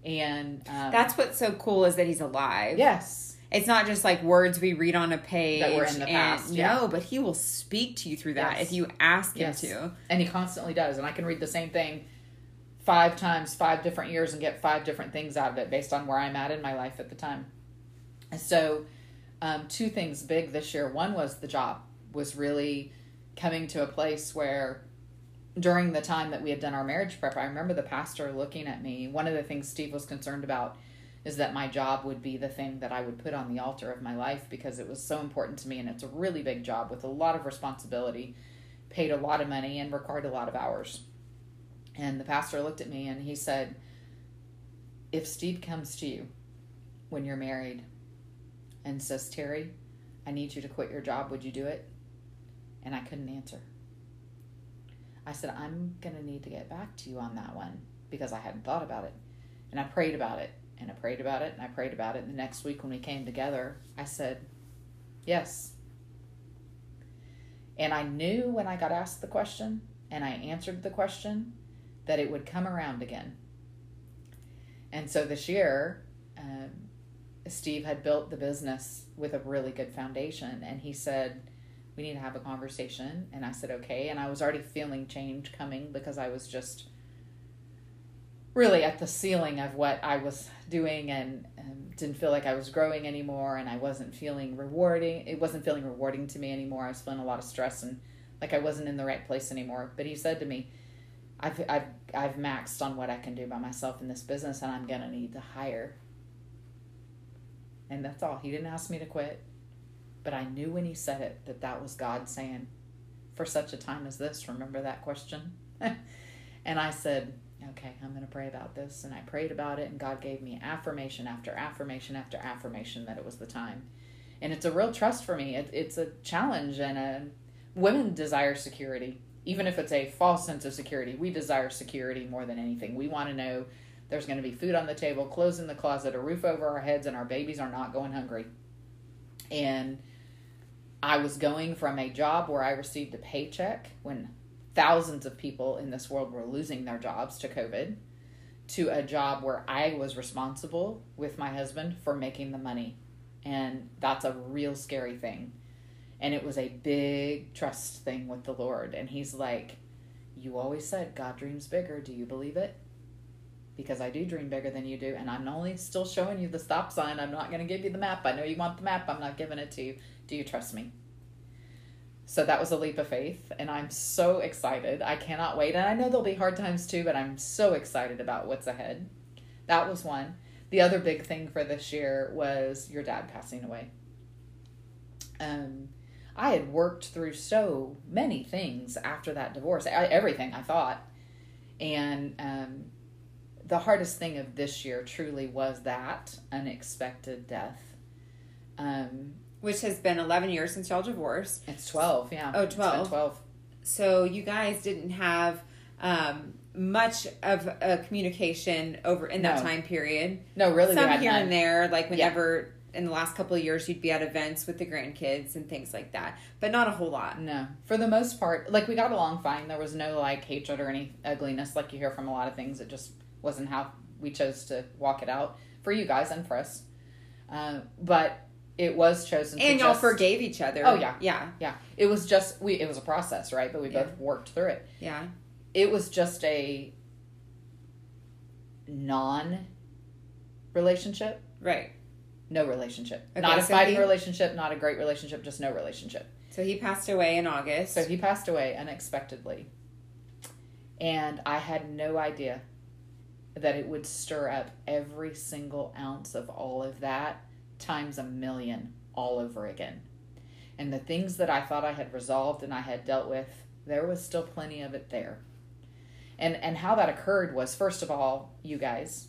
and um, That's what's so cool is that he's alive. yes. It's not just like words we read on a page. That were in the and- past, yeah. No, but he will speak to you through that Yes. if you ask him Yes. to. and he constantly does and i can read the same thing five times five different years and get five different things out of it based on where i'm at in my life at the time so um, two things big this year one was the job was really coming to a place where during the time that we had done our marriage prep i remember the pastor looking at me one of the things steve was concerned about is that my job would be the thing that i would put on the altar of my life because it was so important to me and it's a really big job with a lot of responsibility paid a lot of money and required a lot of hours. And the pastor looked at me and he said, If Steve comes to you when you're married and says, Terry, I need you to quit your job, would you do it? And I couldn't answer. I said, I'm going to need to get back to you on that one because I hadn't thought about it. And I prayed about it and I prayed about it and I prayed about it. And the next week when we came together, I said, Yes, and I knew when I got asked the question and I answered the question that it would come around again. And so this year, um, Steve had built the business with a really good foundation. And he said, We need to have a conversation. And I said, Okay. And I was already feeling change coming because I was just really at the ceiling of what I was doing and um, didn't feel like I was growing anymore and I wasn't feeling rewarding. It wasn't feeling rewarding to me anymore. I was feeling a lot of stress and like I wasn't in the right place anymore. But he said to me, I've, I've, I've maxed on what I can do by myself in this business and I'm going to need to hire. And that's all. He didn't ask me to quit. But I knew when he said it that that was God saying, for such a time as this, remember that question? and I said, okay, I'm going to pray about this. And I prayed about it, and God gave me affirmation after affirmation after affirmation that it was the time. And it's a real trust for me. It, it's a challenge, and a, women desire security. Even if it's a false sense of security, we desire security more than anything. We want to know there's going to be food on the table, clothes in the closet, a roof over our heads, and our babies are not going hungry. And I was going from a job where I received a paycheck when thousands of people in this world were losing their jobs to COVID to a job where I was responsible with my husband for making the money. And that's a real scary thing. And it was a big trust thing with the Lord. And He's like, You always said God dreams bigger. Do you believe it? Because I do dream bigger than you do. And I'm only still showing you the stop sign. I'm not going to give you the map. I know you want the map. I'm not giving it to you. Do you trust me? So that was a leap of faith, and I'm so excited. I cannot wait. And I know there'll be hard times too, but I'm so excited about what's ahead. That was one. The other big thing for this year was your dad passing away. Um, I had worked through so many things after that divorce, I, everything I thought. And um, the hardest thing of this year truly was that unexpected death. Um, Which has been 11 years since y'all divorced. it's 12, yeah. Oh, It's been 12. 12. So you guys didn't have um, much of a communication over in that No. time period. No, really, Some here none. and there, like whenever in the last couple of years you'd be at events with the grandkids and things like that, but not a whole lot. No, for the most part, like we got along fine. There was no like hatred or any ugliness like you hear from a lot of things. It just wasn't how we chose to walk it out for you guys and for us. Uh, but it was chosen. And y'all just, forgave each other. Oh, yeah. yeah, Yeah, it was just we. It was a process, right? But we Yeah. both worked through it. yeah. It was just a non relationship, Right. no relationship. Okay, not a so fighting he- relationship, not a great relationship, just no relationship. So he passed away in August. So he passed away unexpectedly. And I had no idea that it would stir up every single ounce of all of that times a million all over again. And the things that I thought I had resolved and I had dealt with, there was still plenty of it there. And and how that occurred was first of all, you guys,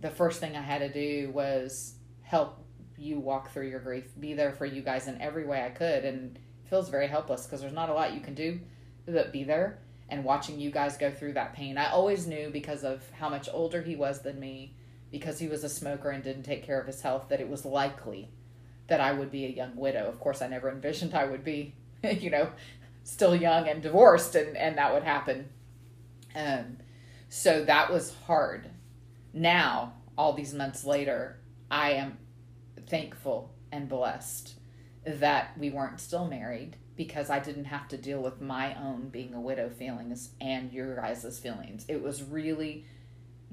the first thing I had to do was help you walk through your grief, be there for you guys in every way I could and it feels very helpless because there's not a lot you can do but be there and watching you guys go through that pain. I always knew because of how much older he was than me, because he was a smoker and didn't take care of his health, that it was likely that I would be a young widow. Of course, I never envisioned I would be, you know, still young and divorced and, and that would happen. Um, so that was hard. Now, all these months later, I am thankful and blessed that we weren't still married because I didn't have to deal with my own being a widow feelings and your guys' feelings. It was really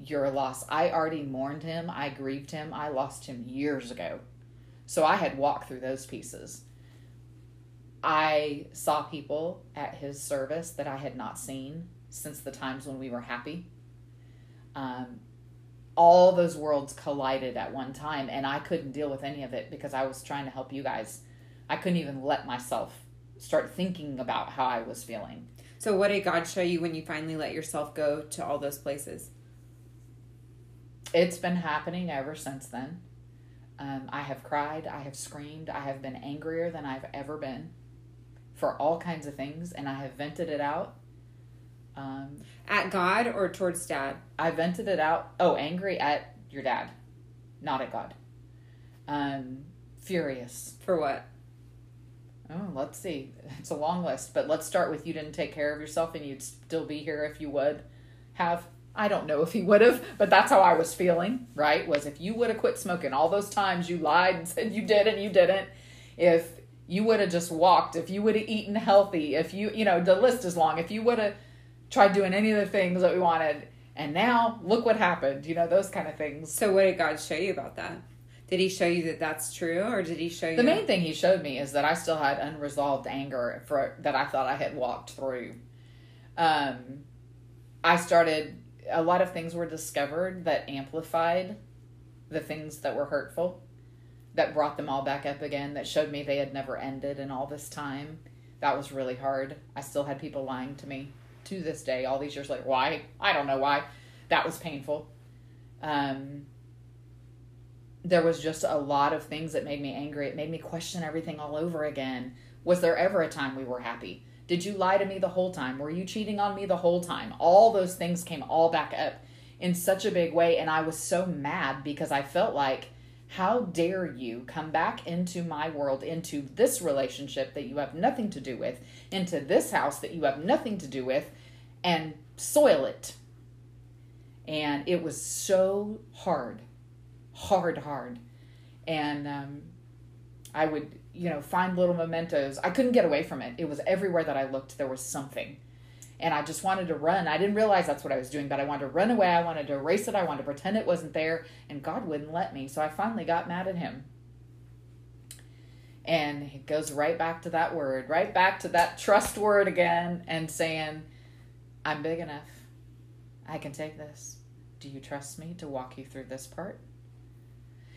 your loss. I already mourned him, I grieved him, I lost him years ago. So I had walked through those pieces. I saw people at his service that I had not seen since the times when we were happy. Um, all those worlds collided at one time, and I couldn't deal with any of it because I was trying to help you guys. I couldn't even let myself start thinking about how I was feeling. So what did God show you when you finally let yourself go to all those places? It's been happening ever since then. Um, I have cried, I have screamed, I have been angrier than I've ever been for all kinds of things, and I have vented it out. Um, At God or towards dad? I vented it out. Oh, angry at your dad, not at God. Um, furious. For what? Oh, let's see. It's a long list, but let's start with you didn't take care of yourself and you'd still be here if you would have. I don't know if he would have, but that's how I was feeling, right? Was if you would have quit smoking all those times you lied and said you did and you didn't, if you would have just walked, if you would have eaten healthy, if you, you know, the list is long, if you would have tried doing any of the things that we wanted, and now look what happened, you know, those kind of things. So what did God show you about that? Did he show you that that's true or did he show you The main thing he showed me is that I still had unresolved anger for that I thought I had walked through. Um, I started a lot of things were discovered that amplified the things that were hurtful, that brought them all back up again, that showed me they had never ended in all this time. That was really hard. I still had people lying to me to this day, all these years later. Why? I don't know why. That was painful. Um, there was just a lot of things that made me angry. It made me question everything all over again. Was there ever a time we were happy? Did you lie to me the whole time? Were you cheating on me the whole time? All those things came all back up in such a big way. And I was so mad because I felt like, how dare you come back into my world, into this relationship that you have nothing to do with, into this house that you have nothing to do with, and soil it? And it was so hard hard, hard. And um, I would, you know, find little mementos. I couldn't get away from it. It was everywhere that I looked, there was something. And I just wanted to run. I didn't realize that's what I was doing, but I wanted to run away. I wanted to erase it. I wanted to pretend it wasn't there. And God wouldn't let me. So I finally got mad at Him. And it goes right back to that word, right back to that trust word again, and saying, I'm big enough. I can take this. Do you trust me to walk you through this part?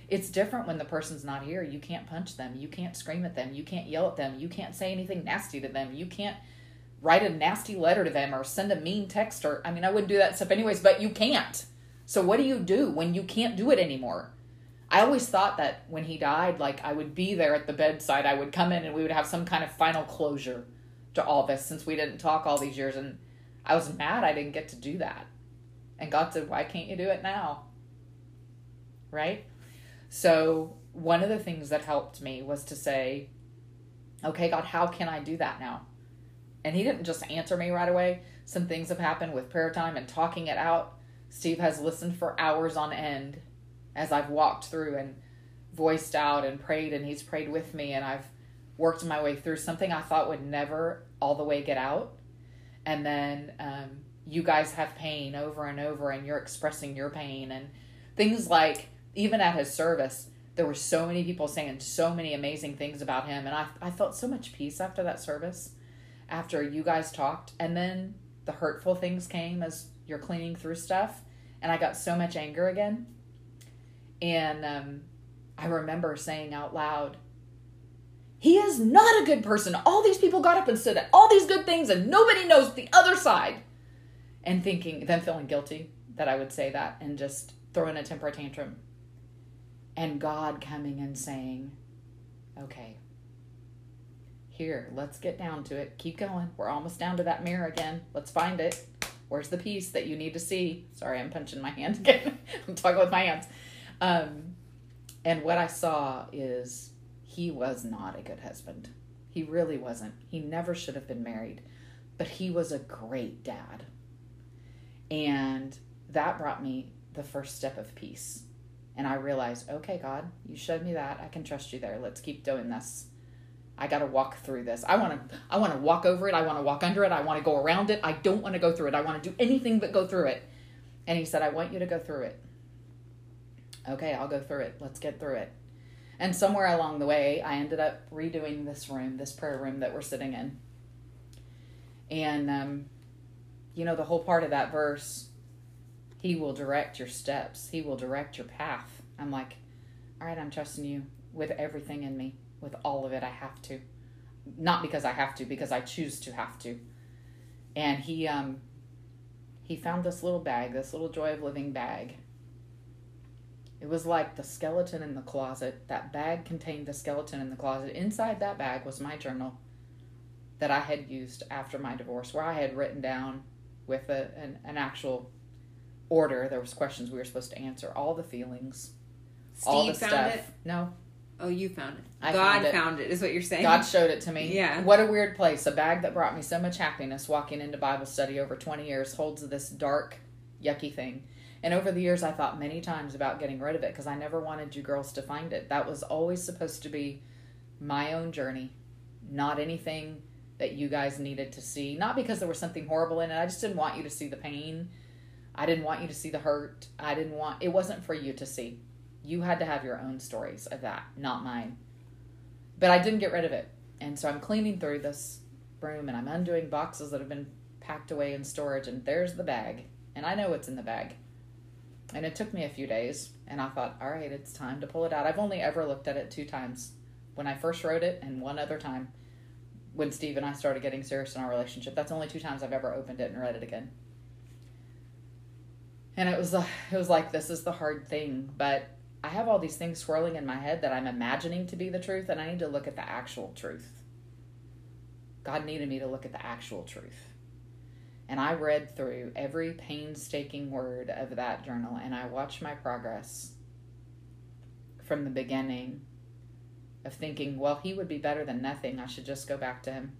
It's different when the person's not here. You can't punch them. You can't scream at them. You can't yell at them. You can't say anything nasty to them. You can't write a nasty letter to them or send a mean text or I mean I wouldn't do that stuff anyways, but you can't. So what do you do when you can't do it anymore? I always thought that when he died, like I would be there at the bedside. I would come in and we would have some kind of final closure to all this since we didn't talk all these years and I was mad I didn't get to do that. And God said, Why can't you do it now? Right? So, one of the things that helped me was to say, okay, God, how can I do that now? And He didn't just answer me right away. Some things have happened with prayer time and talking it out. Steve has listened for hours on end as I've walked through and voiced out and prayed, and he's prayed with me, and I've worked my way through something I thought would never all the way get out. And then um, you guys have pain over and over and you're expressing your pain and things like even at his service there were so many people saying so many amazing things about him. And I, I felt so much peace after that service after you guys talked. And then the hurtful things came as you're cleaning through stuff. And i got so much anger again. And um, i remember saying out loud he is not a good person. All these people got up and said all these good things and nobody knows the other side. And thinking then feeling guilty that i would say that and just throwing a temper tantrum and god coming and saying okay here, let's get down to it. Keep going. We're almost down to that mirror again. Let's find it. Where's the piece that you need to see? Sorry, I'm punching my hand again. I'm talking with my hands. Um, and what I saw is he was not a good husband. He really wasn't. He never should have been married, but he was a great dad. And that brought me the first step of peace. And I realized, okay, God, you showed me that. I can trust you there. Let's keep doing this. I got to walk through this. I want to I want to walk over it. I want to walk under it. I want to go around it. I don't want to go through it. I want to do anything but go through it. And he said, "I want you to go through it." Okay, I'll go through it. Let's get through it. And somewhere along the way, I ended up redoing this room, this prayer room that we're sitting in. And um, you know, the whole part of that verse, he will direct your steps. He will direct your path. I'm like, "All right, I'm trusting you with everything in me." with all of it. I have to. Not because I have to, because I choose to have to. And he um he found this little bag, this little joy of living bag. It was like the skeleton in the closet. That bag contained the skeleton in the closet. Inside that bag was my journal that I had used after my divorce, where I had written down with a, an, an actual order. There was questions we were supposed to answer, all the feelings, Steve all the found stuff. it. No, Oh, you found it. I God found it. found it. Is what you're saying? God showed it to me. Yeah. What a weird place. A bag that brought me so much happiness walking into Bible study over 20 years holds this dark, yucky thing. And over the years, I thought many times about getting rid of it because I never wanted you girls to find it. That was always supposed to be my own journey, not anything that you guys needed to see. Not because there was something horrible in it. I just didn't want you to see the pain. I didn't want you to see the hurt. I didn't want, it wasn't for you to see. You had to have your own stories of that, not mine but I didn't get rid of it. And so I'm cleaning through this room and I'm undoing boxes that have been packed away in storage and there's the bag. And I know what's in the bag. And it took me a few days and I thought, all right, it's time to pull it out. I've only ever looked at it two times. When I first wrote it and one other time when Steve and I started getting serious in our relationship. That's only two times I've ever opened it and read it again. And it was uh, it was like this is the hard thing, but I have all these things swirling in my head that I'm imagining to be the truth, and I need to look at the actual truth. God needed me to look at the actual truth. And I read through every painstaking word of that journal, and I watched my progress from the beginning of thinking, well, he would be better than nothing. I should just go back to him.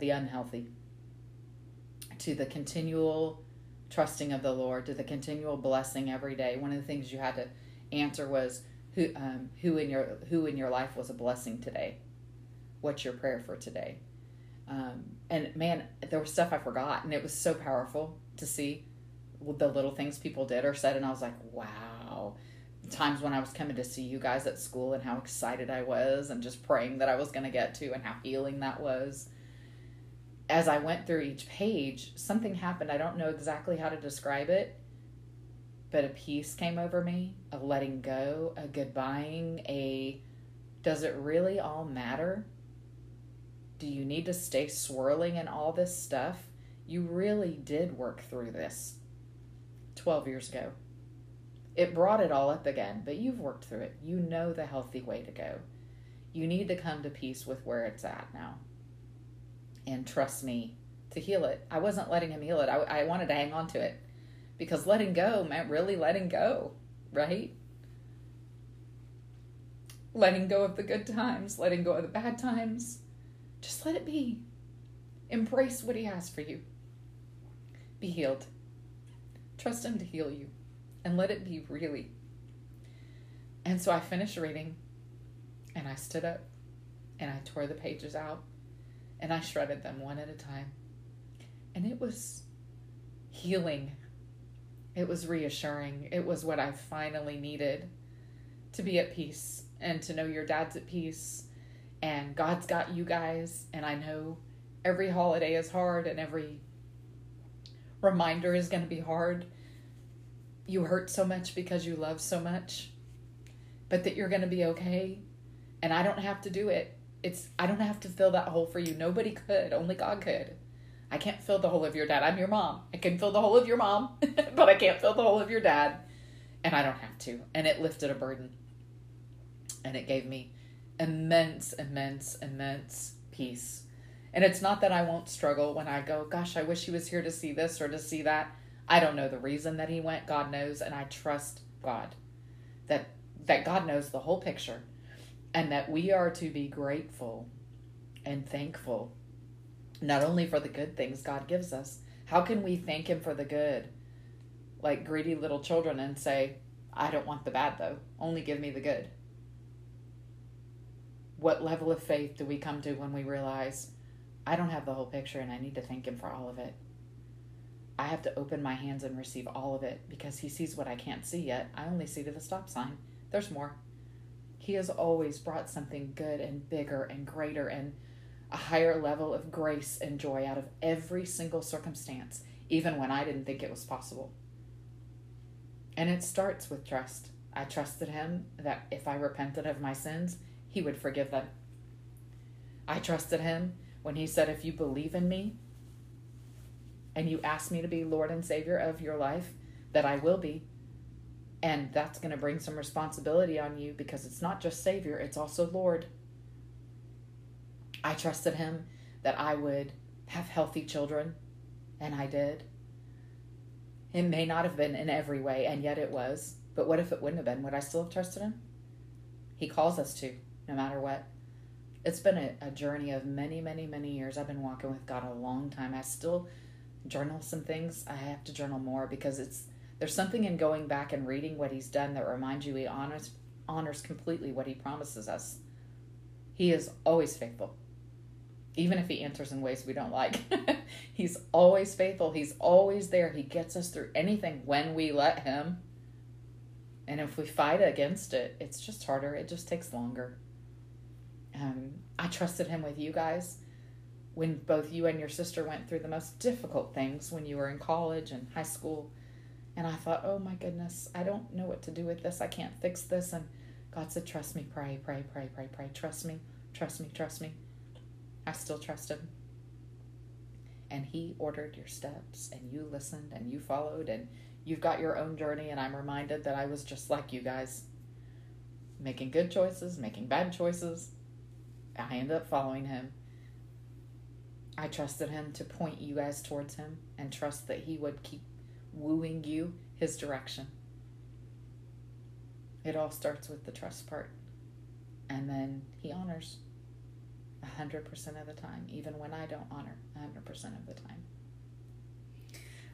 The unhealthy. To the continual trusting of the Lord, to the continual blessing every day. One of the things you had to answer was who um, who in your who in your life was a blessing today. What's your prayer for today? Um, and man, there was stuff I forgot, and it was so powerful to see the little things people did or said, and I was like, wow. Times when I was coming to see you guys at school and how excited I was, and just praying that I was going to get to, and how healing that was as I went through each page, something happened. I don't know exactly how to describe it, but a peace came over me, a letting go, a goodbying, a does it really all matter? Do you need to stay swirling in all this stuff? You really did work through this 12 years ago. It brought it all up again, but you've worked through it. You know the healthy way to go. You need to come to peace with where it's at now and trust me to heal it. I wasn't letting him heal it. I, I wanted to hang on to it because letting go meant really letting go, right? Letting go of the good times, letting go of the bad times. Just let it be. Embrace what he has for you. Be healed. Trust him to heal you and let it be really. And so I finished reading and I stood up and I tore the pages out and I shredded them one at a time. And it was healing. It was reassuring. It was what I finally needed to be at peace and to know your dad's at peace and God's got you guys. And I know every holiday is hard and every reminder is going to be hard. You hurt so much because you love so much, but that you're going to be okay. And I don't have to do it. It's I don't have to fill that hole for you. Nobody could. Only God could. I can't fill the hole of your dad. I'm your mom. I can fill the hole of your mom, but I can't fill the hole of your dad. And I don't have to. And it lifted a burden. And it gave me immense, immense, immense peace. And it's not that I won't struggle when I go, gosh, I wish he was here to see this or to see that. I don't know the reason that he went. God knows, and I trust God that that God knows the whole picture and that we are to be grateful and thankful not only for the good things God gives us. How can we thank him for the good? Like greedy little children and say, I don't want the bad though. Only give me the good. What level of faith do we come to when we realize I don't have the whole picture and I need to thank Him for all of it? I have to open my hands and receive all of it because He sees what I can't see yet. I only see to the stop sign. There's more. He has always brought something good and bigger and greater and a higher level of grace and joy out of every single circumstance, even when I didn't think it was possible. And it starts with trust. I trusted Him that if I repented of my sins, he would forgive them. I trusted him when he said, If you believe in me and you ask me to be Lord and Savior of your life, that I will be. And that's going to bring some responsibility on you because it's not just Savior, it's also Lord. I trusted him that I would have healthy children, and I did. It may not have been in every way, and yet it was. But what if it wouldn't have been? Would I still have trusted him? He calls us to no matter what. It's been a, a journey of many, many, many years. I've been walking with God a long time. I still journal some things. I have to journal more because it's there's something in going back and reading what he's done that reminds you he honors honors completely what he promises us. He is always faithful. Even if he answers in ways we don't like. he's always faithful. He's always there. He gets us through anything when we let him. And if we fight against it, it's just harder. It just takes longer. Um, I trusted him with you guys when both you and your sister went through the most difficult things when you were in college and high school. And I thought, oh my goodness, I don't know what to do with this. I can't fix this. And God said, trust me, pray, pray, pray, pray, pray. Trust me, trust me, trust me. I still trust him. And he ordered your steps, and you listened, and you followed, and you've got your own journey. And I'm reminded that I was just like you guys, making good choices, making bad choices, I ended up following him. I trusted him to point you guys towards him and trust that he would keep wooing you his direction. It all starts with the trust part. And then he honors 100% of the time, even when I don't honor 100% of the time.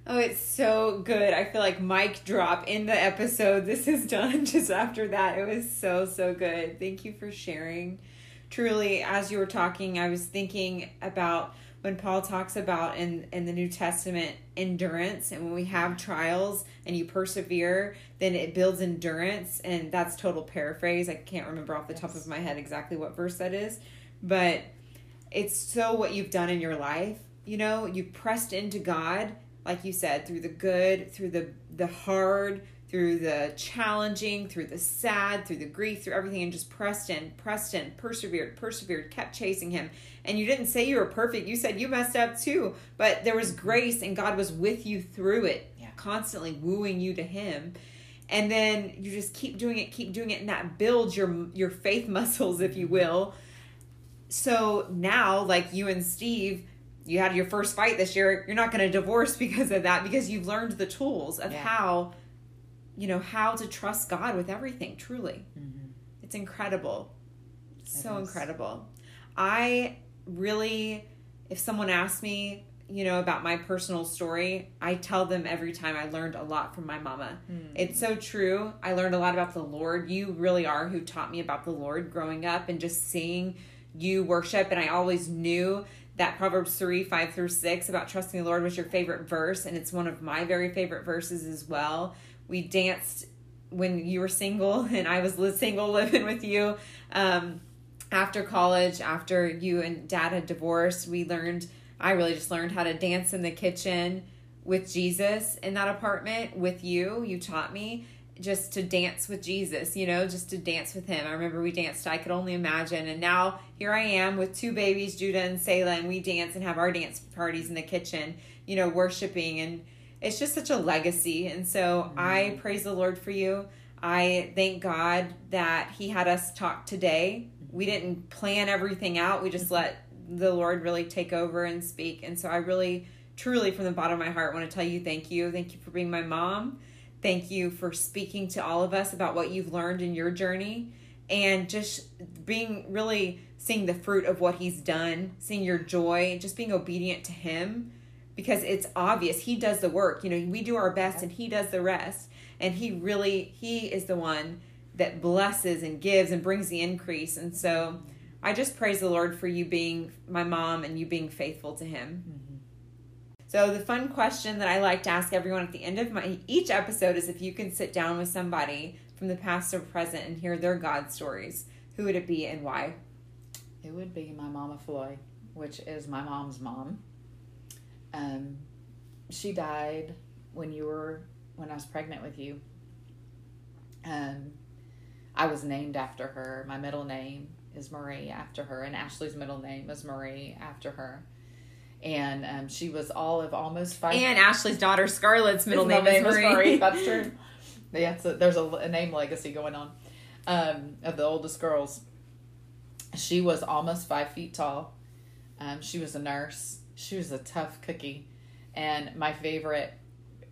Oh, it's so good. I feel like mic drop in the episode. This is done just after that. It was so, so good. Thank you for sharing truly as you were talking i was thinking about when paul talks about in in the new testament endurance and when we have trials and you persevere then it builds endurance and that's total paraphrase i can't remember off the yes. top of my head exactly what verse that is but it's so what you've done in your life you know you pressed into god like you said through the good through the the hard through the challenging, through the sad, through the grief, through everything, and just pressed in, pressed in, persevered, persevered, kept chasing him. And you didn't say you were perfect. You said you messed up too, but there was grace and God was with you through it, yeah. constantly wooing you to him. And then you just keep doing it, keep doing it, and that builds your your faith muscles, if you will. So now, like you and Steve, you had your first fight this year. You're not going to divorce because of that, because you've learned the tools of yeah. how you know how to trust God with everything. Truly, mm-hmm. it's incredible, it so is. incredible. I really, if someone asks me, you know, about my personal story, I tell them every time I learned a lot from my mama. Mm. It's so true. I learned a lot about the Lord. You really are who taught me about the Lord growing up and just seeing you worship. And I always knew that Proverbs 3 5 through 6 about trusting the Lord was your favorite verse, and it's one of my very favorite verses as well. We danced when you were single, and I was single living with you. Um, after college, after you and dad had divorced, we learned, I really just learned how to dance in the kitchen with Jesus in that apartment with you. You taught me just to dance with Jesus, you know, just to dance with him. I remember we danced, I could only imagine. And now here I am with two babies, Judah and Selah, and we dance and have our dance parties in the kitchen, you know, worshiping. And it's just such a legacy. And so mm-hmm. I praise the Lord for you. I thank God that He had us talk today. We didn't plan everything out, we just let the Lord really take over and speak. And so I really, truly, from the bottom of my heart, want to tell you thank you. Thank you for being my mom. Thank you for speaking to all of us about what you've learned in your journey and just being really seeing the fruit of what he's done, seeing your joy, just being obedient to him because it's obvious he does the work. You know, we do our best and he does the rest. And he really he is the one that blesses and gives and brings the increase. And so I just praise the Lord for you being my mom and you being faithful to him. Mm-hmm. So the fun question that I like to ask everyone at the end of my each episode is if you can sit down with somebody from the past or present and hear their God stories, who would it be and why? It would be my mama Floy, which is my mom's mom. Um, she died when you were when I was pregnant with you. Um, I was named after her. My middle name is Marie after her, and Ashley's middle name is Marie after her and um, she was all of almost five. And Ashley's daughter Scarlett's middle name, name, is Marie. Marie. That's true. yeah, so there's a, a, name legacy going on um, of the oldest girls. She was almost five feet tall. Um, she was a nurse. She was a tough cookie, and my favorite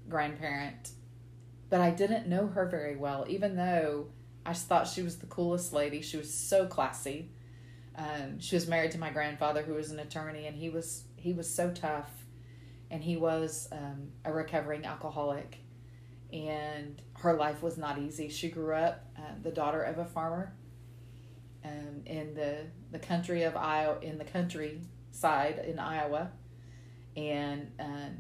grandparent. But I didn't know her very well, even though I thought she was the coolest lady. She was so classy. Um, she was married to my grandfather, who was an attorney, and he was he was so tough, and he was um, a recovering alcoholic, and her life was not easy. She grew up uh, the daughter of a farmer um, in the the country of Iowa, in the countryside in Iowa, and um,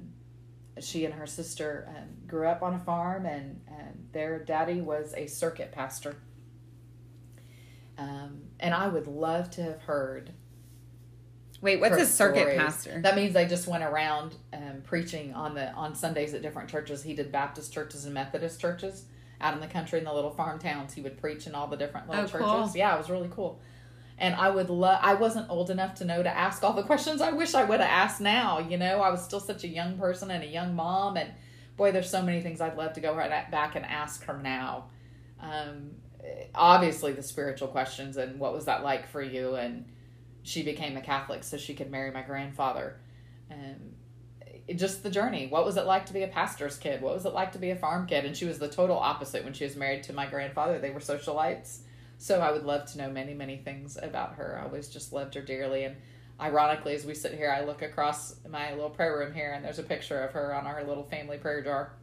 she and her sister um, grew up on a farm, and, and their daddy was a circuit pastor. Um, and I would love to have heard Wait, what's a circuit stories. pastor? That means they just went around um, preaching on the on Sundays at different churches. He did Baptist churches and Methodist churches out in the country in the little farm towns. He would preach in all the different little oh, churches. Cool. Yeah, it was really cool. And I would love. I wasn't old enough to know to ask all the questions. I wish I would have asked now. You know, I was still such a young person and a young mom, and boy, there's so many things I'd love to go right back and ask her now. Um, obviously, the spiritual questions and what was that like for you and she became a Catholic so she could marry my grandfather. And just the journey. What was it like to be a pastor's kid? What was it like to be a farm kid? And she was the total opposite when she was married to my grandfather. They were socialites. So I would love to know many, many things about her. I always just loved her dearly. And ironically, as we sit here, I look across my little prayer room here and there's a picture of her on our little family prayer jar.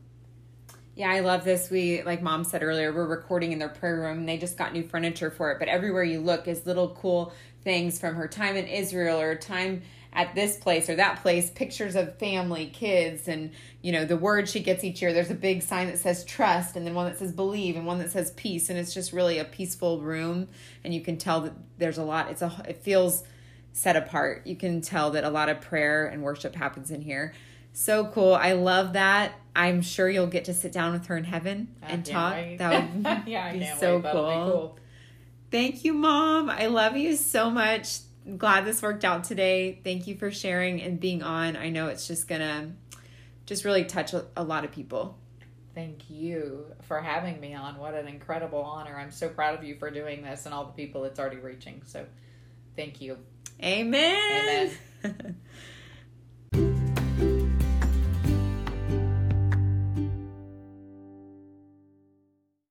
Yeah, I love this. We, like mom said earlier, we're recording in their prayer room. They just got new furniture for it, but everywhere you look is little cool things from her time in Israel or time at this place or that place, pictures of family, kids, and you know, the word she gets each year. There's a big sign that says trust, and then one that says believe, and one that says peace. And it's just really a peaceful room, and you can tell that there's a lot. It's a it feels set apart. You can tell that a lot of prayer and worship happens in here. So cool. I love that. I'm sure you'll get to sit down with her in heaven and talk. Wait. That would yeah, be so cool. Cool. Thank you, Mom. I love you so much. I'm glad this worked out today. Thank you for sharing and being on. I know it's just going to just really touch a lot of people. Thank you for having me on. What an incredible honor. I'm so proud of you for doing this and all the people it's already reaching. So thank you. Amen. Amen.